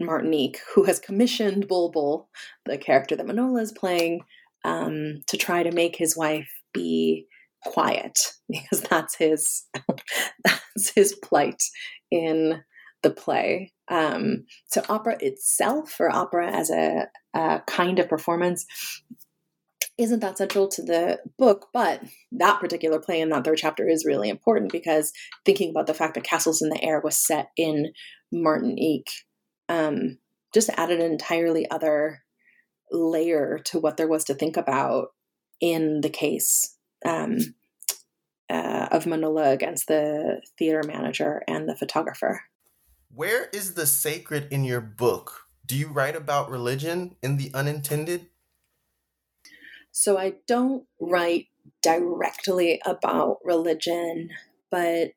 [SPEAKER 3] Martinique who has commissioned Bulbul, the character that Manola is playing, um, to try to make his wife be quiet because that's his that's his plight in the play. Um, so opera itself, or opera as a, a kind of performance, isn't that central to the book, but that particular play in that third chapter is really important because thinking about the fact that Castles in the Air was set in Martinique um, just added an entirely other layer to what there was to think about in the case um, uh, of Manola against the theater manager and the photographer.
[SPEAKER 2] Where is the sacred in your book? Do you write about religion in the unintended?
[SPEAKER 3] So I don't write directly about religion, but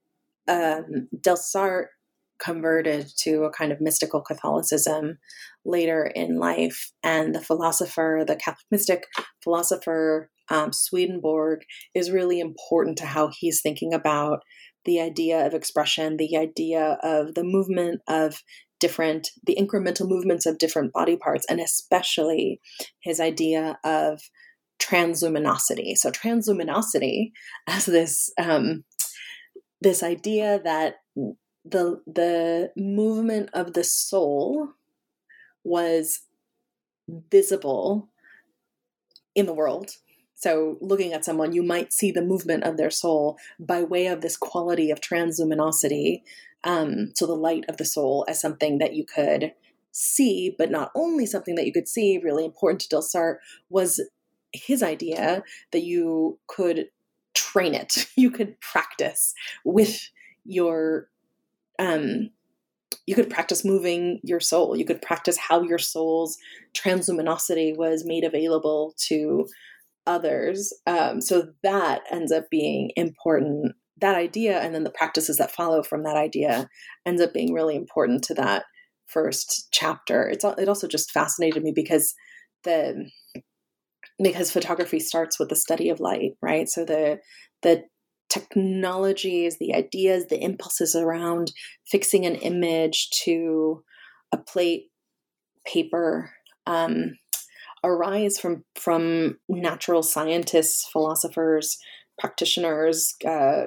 [SPEAKER 3] um, Delsarte converted to a kind of mystical Catholicism later in life, and the philosopher, the Catholic mystic philosopher um, Swedenborg is really important to how he's thinking about the idea of expression, the idea of the movement of different, the incremental movements of different body parts, and especially his idea of transluminosity. So, transluminosity as this um, this idea that the the movement of the soul was visible in the world so, looking at someone, you might see the movement of their soul by way of this quality of transluminosity. Um, so, the light of the soul as something that you could see, but not only something that you could see, really important to Delsarte was his idea that you could train it, you could practice with your um, you could practice moving your soul. You could practice how your soul's transluminosity was made available to others. Um, so that ends up being important. That idea and then the practices that follow from that idea ends up being really important to that first chapter. It's it also just fascinated me because the because photography starts with the study of light, right? So the the technologies, the ideas, the impulses around fixing an image to a plate, paper, um, arise from from natural scientists, philosophers, practitioners, uh,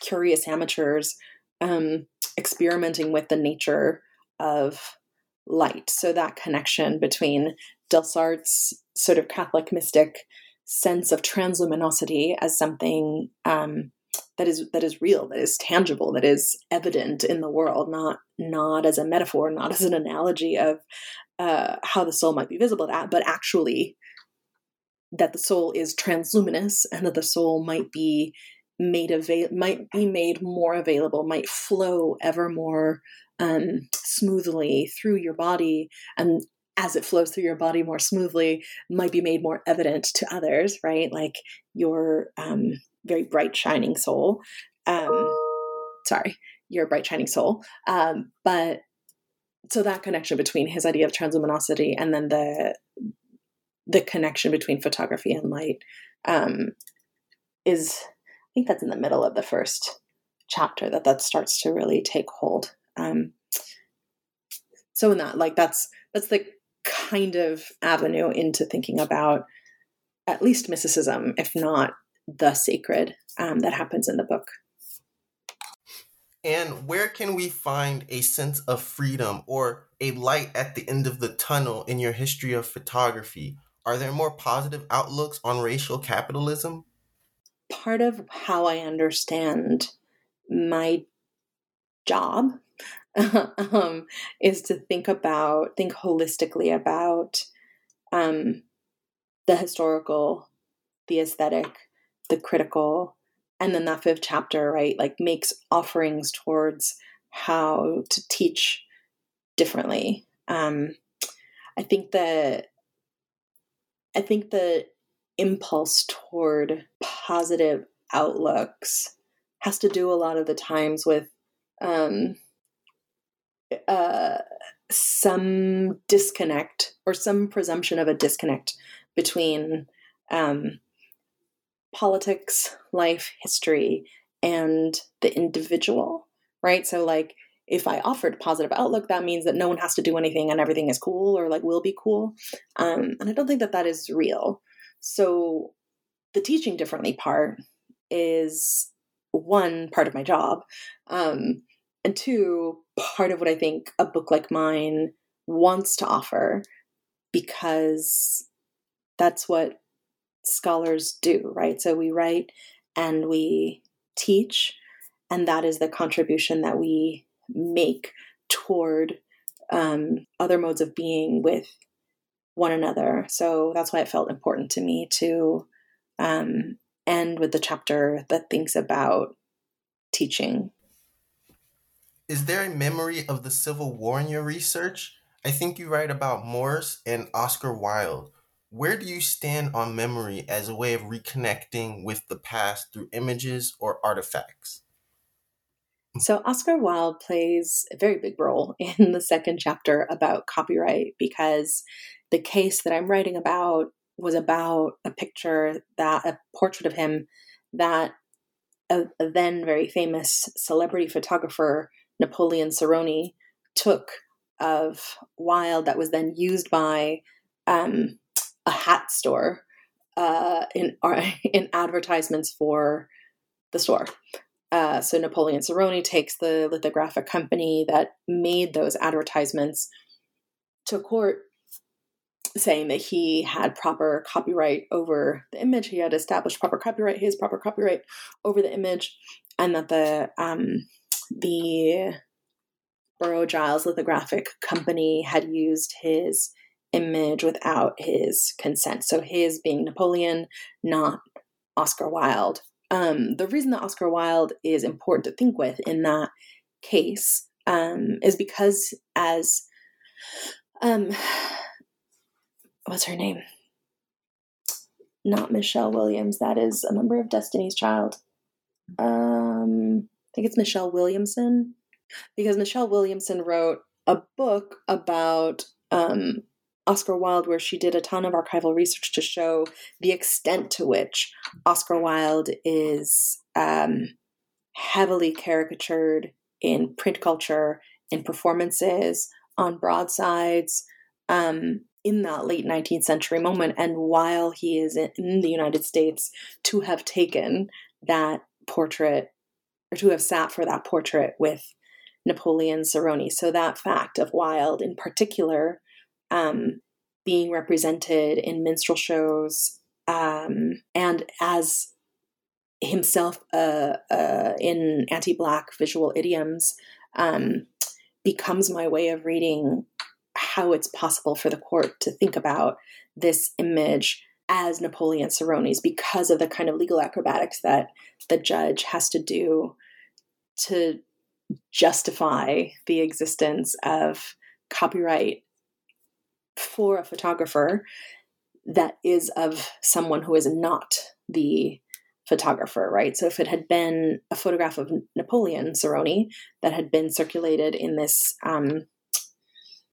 [SPEAKER 3] curious amateurs, um, experimenting with the nature of light. So that connection between Delsarte's sort of Catholic mystic sense of transluminosity as something um, that is that is real, that is tangible, that is evident in the world, not not as a metaphor, not as an analogy of uh, how the soul might be visible at, but actually that the soul is transluminous and that the soul might be made avail might be made more available, might flow ever more um, smoothly through your body, and as it flows through your body more smoothly, might be made more evident to others, right? Like your um, very bright, shining soul. Um, sorry, your bright, shining soul. Um, but so that connection between his idea of transluminosity and then the the connection between photography and light um, is I think that's in the middle of the first chapter that that starts to really take hold. Um, so in that, like that's that's the kind of avenue into thinking about at least mysticism, if not the sacred, um, that happens in the book.
[SPEAKER 2] And where can we find a sense of freedom or a light at the end of the tunnel in your history of photography? Are there more positive outlooks on racial capitalism?
[SPEAKER 3] Part of how I understand my job um, is to think about, think holistically about um, the historical, the aesthetic, the critical, and then that fifth chapter right like makes offerings towards how to teach differently. Um i think that i think the impulse toward positive outlooks has to do a lot of the times with um uh some disconnect or some presumption of a disconnect between um politics, life, history, and the individual, right? So, like, if I offered positive outlook, that means that no one has to do anything and everything is cool or like will be cool. Um, and I don't think that that is real. So, the teaching differently part is one part of my job. Um, and two, part of what I think a book like mine wants to offer because that's what scholars do, right? So we write and we teach, and that is the contribution that we make toward um, other modes of being with one another. So that's why it felt important to me to um, end with the chapter that thinks about teaching.
[SPEAKER 2] Is there a memory of the Civil War in your research? I think you write about Morse and Oscar Wilde. Where do you stand on memory as a way of reconnecting with the past through images or artifacts?
[SPEAKER 3] So, Oscar Wilde plays a very big role in the second chapter about copyright because the case that I'm writing about was about a picture that a portrait of him that a, a then very famous celebrity photographer Napoleon Sarony took of Wilde that was then used by um, a hat store uh, in in advertisements for the store. Uh, so Napoleon Sarony takes the lithographic company that made those advertisements to court, saying that he had proper copyright over the image. He had established proper copyright, his proper copyright over the image, and that the um, the Burrow-Giles lithographic company had used his image without his consent. So his being Napoleon, not Oscar Wilde. Um, the reason that Oscar Wilde is important to think with in that case um, is because as um, what's her name? Not Michelle Williams. That is a member of Destiny's Child. Um, think it's Michelle Williamson because Michelle Williamson wrote a book about um, Oscar Wilde where she did a ton of archival research to show the extent to which Oscar Wilde is um, heavily caricatured in print culture, in performances, on broadsides, um, in that late 19th century moment. And while he is in the United States, to have taken that portrait or to have sat for that portrait with Napoleon Sarony. So that fact of Wilde in particular um, being represented in minstrel shows um, and as himself uh, uh, in anti-black visual idioms um, becomes my way of reading how it's possible for the court to think about this image as Napoleon Sarony's because of the kind of legal acrobatics that the judge has to do to justify the existence of copyright for a photographer that is of someone who is not the photographer, right? So if it had been a photograph of Napoleon Sarony that had been circulated in this um,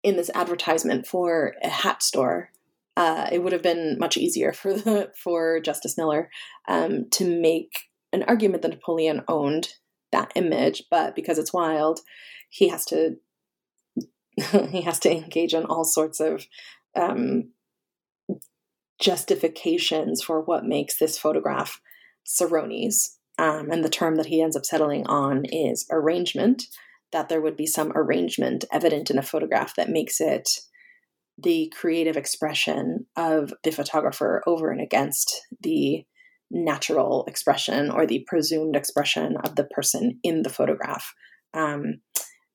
[SPEAKER 3] in this advertisement for a hat store, uh, it would have been much easier for the for Justice Miller um, to make an argument that Napoleon owned that image, but because it's Wilde, he has to he has to engage in all sorts of um, justifications for what makes this photograph Sarony's. Um, and the term that he ends up settling on is arrangement, that there would be some arrangement evident in a photograph that makes it the creative expression of the photographer over and against the natural expression or the presumed expression of the person in the photograph. Um,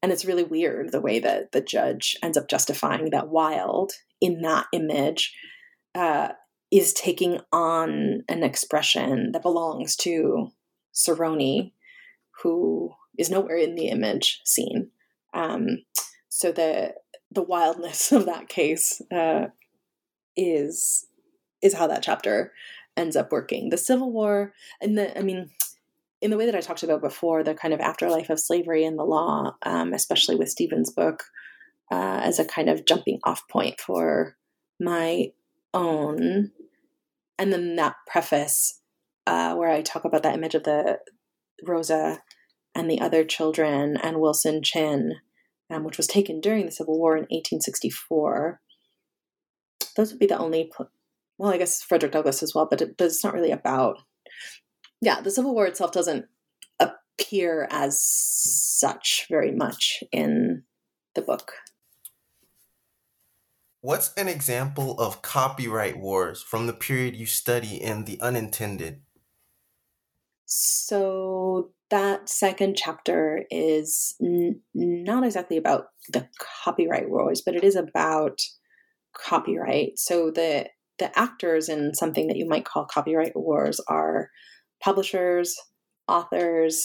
[SPEAKER 3] and it's really weird the way that the judge ends up justifying that Wilde in that image uh, is taking on an expression that belongs to Sarony, who is nowhere in the image seen. Um, so the the wildness of that case uh, is is how that chapter ends up working. The Civil War, and the I mean, in the way that I talked about before, the kind of afterlife of slavery and the law, um, especially with Stephen's book, uh, as a kind of jumping off point for my own. And then that preface uh, where I talk about that image of the Rosa and the other children and Wilson Chinn, um, which was taken during the Civil War in 1864. Those would be the only, well, I guess Frederick Douglass as well, but, it, but it's not really about yeah, the Civil War itself doesn't appear as such very much in the book.
[SPEAKER 2] What's an example of copyright wars from the period you study in The Unintended?
[SPEAKER 3] So, that second chapter is n- not exactly about the copyright wars, but it is about copyright. So, the the actors in something that you might call copyright wars are publishers, authors,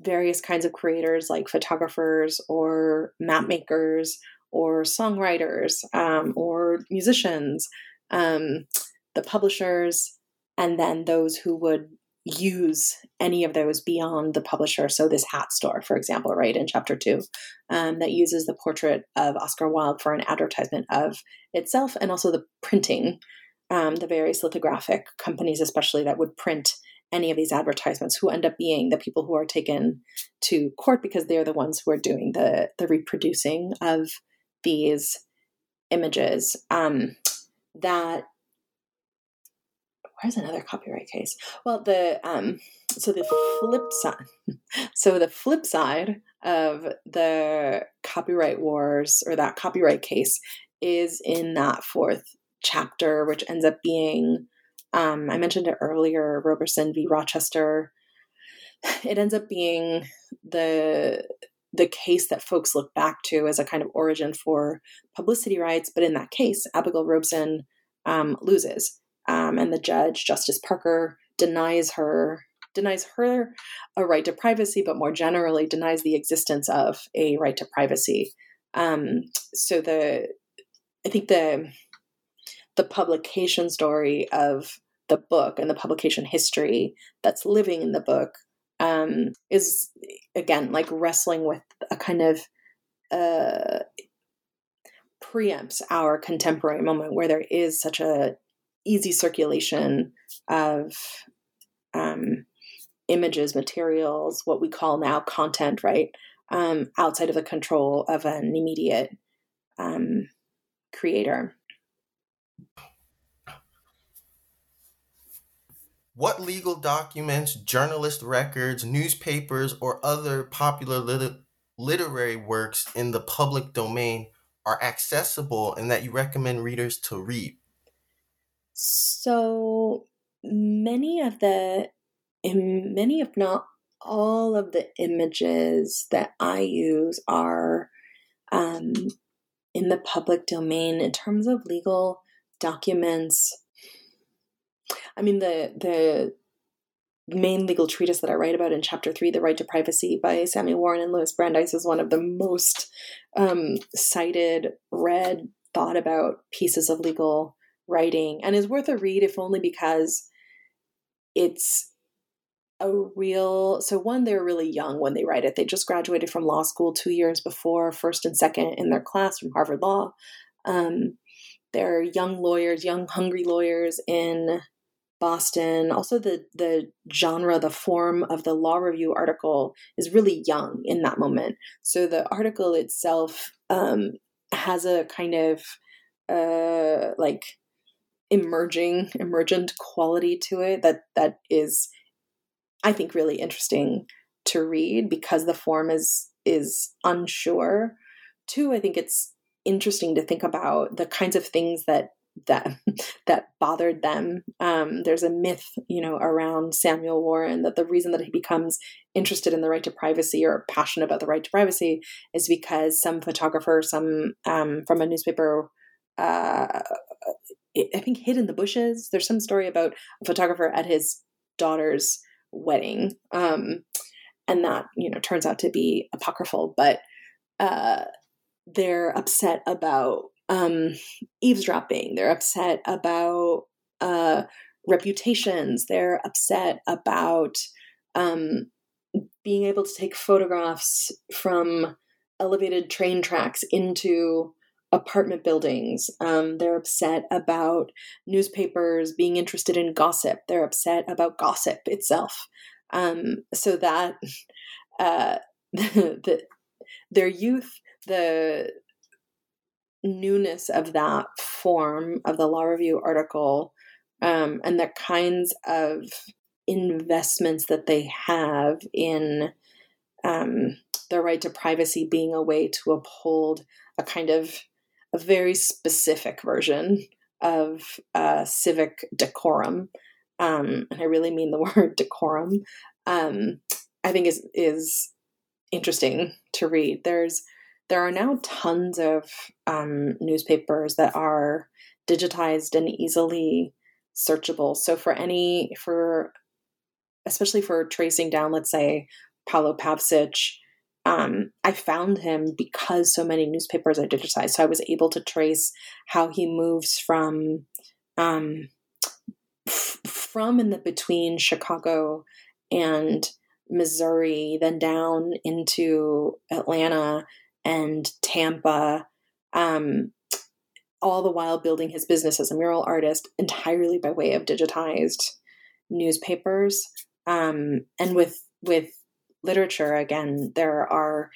[SPEAKER 3] various kinds of creators like photographers or map makers or songwriters um, or musicians, um, the publishers, and then those who would use any of those beyond the publisher. So, this hat store, for example, right in chapter two, um, that uses the portrait of Oscar Wilde for an advertisement of itself and also the printing um, the various lithographic companies, especially that would print any of these advertisements, who end up being the people who are taken to court because they're the ones who are doing the the reproducing of these images. Um, that where's another copyright case? Well, the um, so the flip side, so the flip side of the copyright wars or that copyright case is in that fourth chapter, which ends up being, um, I mentioned it earlier, Roberson v. Rochester. It ends up being the the case that folks look back to as a kind of origin for publicity rights. But in that case, Abigail Roberson um, loses, um, and the judge, Justice Parker, denies her denies her a right to privacy, but more generally denies the existence of a right to privacy. Um, so the I think the the publication story of the book and the publication history that's living in the book um, is again like wrestling with a kind of uh, preempts our contemporary moment where there is such a easy circulation of um, images, materials, what we call now content, right? Um, outside of the control of an immediate um, creator.
[SPEAKER 2] What legal documents, journalist records, newspapers, or other popular lit- literary works in the public domain are accessible and that you recommend readers to read?
[SPEAKER 3] So many of the, many if not all of the images that I use are um, in the public domain in terms of legal documents. I mean, the the main legal treatise that I write about in chapter three, The Right to Privacy by Samuel Warren and Louis Brandeis, is one of the most um, cited, read, thought about pieces of legal writing and is worth a read, if only because it's a real so one they're really young when they write it. They just graduated from law school two years before first and second in their class from harvard law. Um, they're young lawyers young hungry lawyers in boston. Also the the genre the form of the law review article is really young in that moment. So the article itself um, has a kind of uh, like emerging emergent quality to it that that is I think really interesting to read because the form is is unsure. Two, I think it's interesting to think about the kinds of things that that that bothered them. Um, there's a myth, you know, around Samuel Warren that the reason that he becomes interested in the right to privacy or passionate about the right to privacy is because some photographer, some um, from a newspaper, uh, I think hid in the bushes. There's some story about a photographer at his daughter's wedding. Um, and that, you know, turns out to be apocryphal, but uh, they're upset about um, eavesdropping. They're upset about uh, reputations. They're upset about um, being able to take photographs from elevated train tracks into apartment buildings. Um, they're upset about newspapers being interested in gossip. They're upset about gossip itself. Um, so that uh, the, the, their youth, the newness of that form of the law review article, um, and the kinds of investments that they have in um, the right to privacy being a way to uphold a kind of very specific version of uh, civic decorum, um, and I really mean the word decorum. Um, I think is is interesting to read. There's there are now tons of um, newspapers that are digitized and easily searchable. So for any for especially for tracing down, let's say Paolo Pavesich um, I found him because so many newspapers are digitized. So I was able to trace how he moves from um, f- from in the between Chicago and Missouri, then down into Atlanta and Tampa. Um, all the while building his business as a mural artist entirely by way of digitized newspapers. Um, and with with literature, again, there are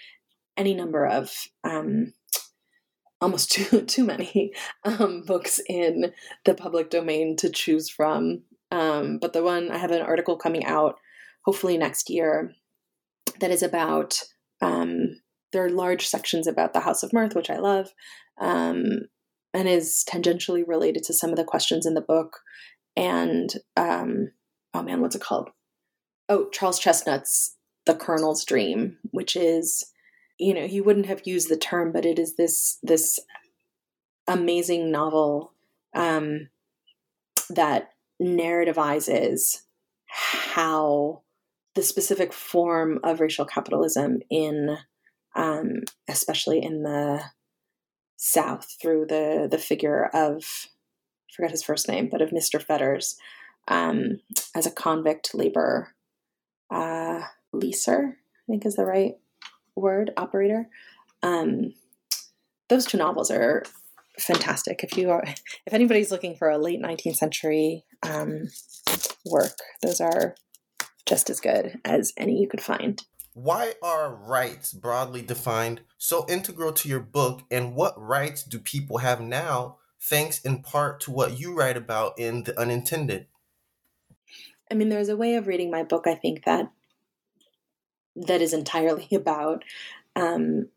[SPEAKER 3] any number of um, almost too too many um, books in the public domain to choose from. Um, but the one I have an article coming out, hopefully next year, that is about. Um, there are large sections about the House of Mirth, which I love, um, and is tangentially related to some of the questions in the book. And um, oh man, what's it called? Oh, Charles Chesnutt's "The Colonel's Dream," which is you know he wouldn't have used the term but it is this this amazing novel um, that narrativizes how the specific form of racial capitalism in um, especially in the south through the the figure of I forgot his first name but of mr fetters um, as a convict labor uh, leaser i think is the right word operator. Um, those two novels are fantastic. If you are, if anybody's looking for a late 19th century um, work, those are just as good as any you could find.
[SPEAKER 2] Why are rights, broadly defined, so integral to your book, and what rights do people have now, thanks in part to what you write about in The Unintended?
[SPEAKER 3] I mean, there's a way of reading my book, I think, that that is entirely about um,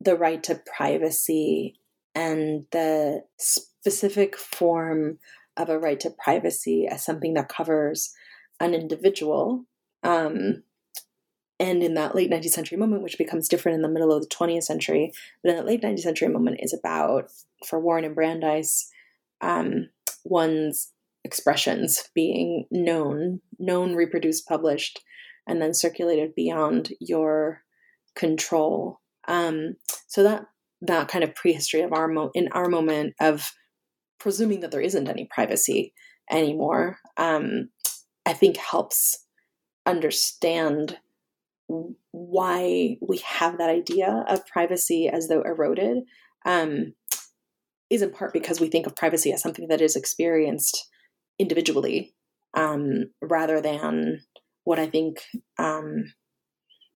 [SPEAKER 3] the right to privacy and the specific form of a right to privacy as something that covers an individual. Um, and in that late 19th century moment, which becomes different in the middle of the 20th century, but in that late 19th century moment is about, for Warren and Brandeis, um, one's expressions being known, known, reproduced, published, and then circulated beyond your control. Um, so that that kind of prehistory of our mo- in our moment of presuming that there isn't any privacy anymore, um, I think helps understand why we have that idea of privacy as though eroded. Um, is in part because we think of privacy as something that is experienced individually um, rather than what I think um,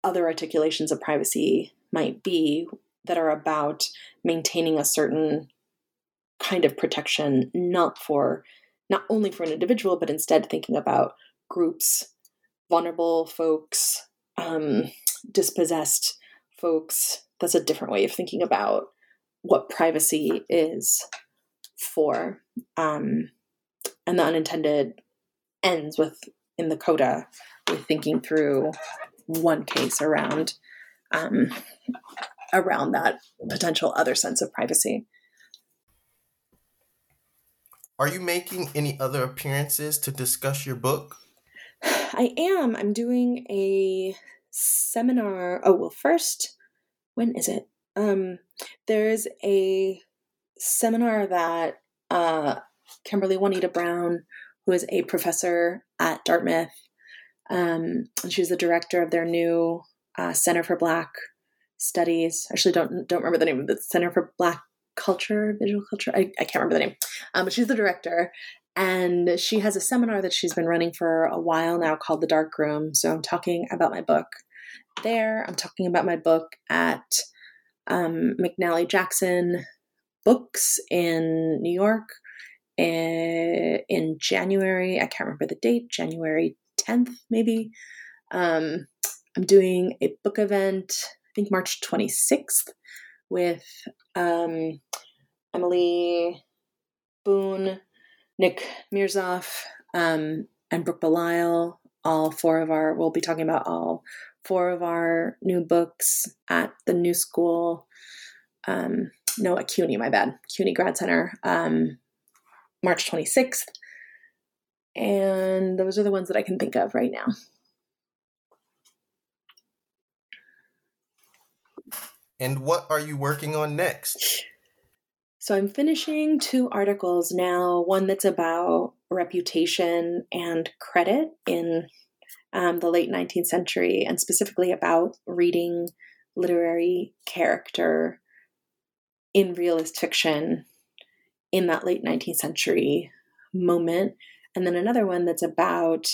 [SPEAKER 3] other articulations of privacy might be that are about maintaining a certain kind of protection, not for not only for an individual, but instead thinking about groups, vulnerable folks, um, dispossessed folks. That's a different way of thinking about what privacy is for. Um, and the unintended ends with in the coda with thinking through one case around um, around that potential other sense of privacy.
[SPEAKER 2] Are you making any other appearances to discuss your book?
[SPEAKER 3] I am. I'm doing a seminar. Oh, well, first, when is it? Um, there's a seminar that uh, Kimberly Juanita Brown, who is a professor at Dartmouth um, and she's the director of their new uh, Center for Black Studies. Actually, don't don't remember the name of the Center for Black Culture, Visual Culture. I, I can't remember the name, um, but she's the director. And she has a seminar that she's been running for a while now called The Dark Room. So I'm talking about my book there. I'm talking about my book at um, McNally Jackson Books in New York eh, in January. I can't remember the date, January 10th, maybe. Um, I'm doing a book event, I think March 26th, with um, Emily Boone, Nick Mirzoeff, um, and Brooke Belisle. All four of our, we'll be talking about all four of our new books at the New School. Um, no, at CUNY, my bad, CUNY Grad Center, um, March 26th. And those are the ones that I can think of right now.
[SPEAKER 2] And what are you working on next?
[SPEAKER 3] So I'm finishing two articles now one that's about reputation and credit in um, the late 19th century, and specifically about reading literary character in realist fiction in that late 19th century moment. And then another one that's about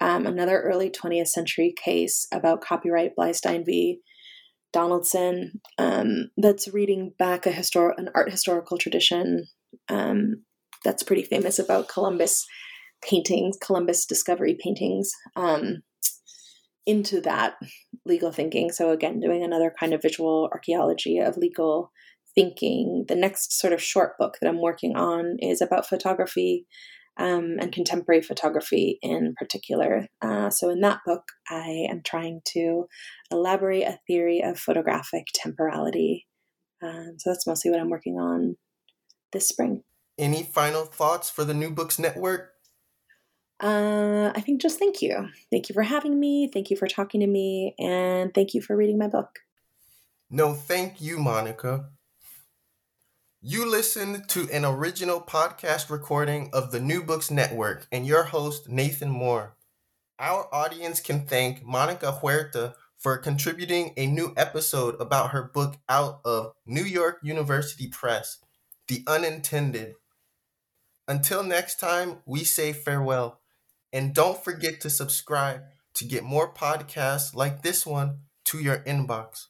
[SPEAKER 3] um, another early 20th century case about copyright Bleistein v. Donaldson um, that's reading back a histor- an art historical tradition um, that's pretty famous about Columbus paintings, Columbus discovery paintings, um, into that legal thinking. So, again, doing another kind of visual archaeology of legal thinking. The next sort of short book that I'm working on is about photography um, and contemporary photography in particular. Uh, so, in that book, I am trying to elaborate a theory of photographic temporality. Um, so, that's mostly what I'm working on this spring.
[SPEAKER 2] Any final thoughts for the New Books Network?
[SPEAKER 3] Uh, I think just thank you. Thank you for having me. Thank you for talking to me. And thank you for reading my book.
[SPEAKER 2] No, thank you, Monica. You listened to an original podcast recording of the New Books Network and your host, Nathan Moore. Our audience can thank Monica Huerta for contributing a new episode about her book out of New York University Press, The Unintended. Until next time, we say farewell. And don't forget to subscribe to get more podcasts like this one to your inbox.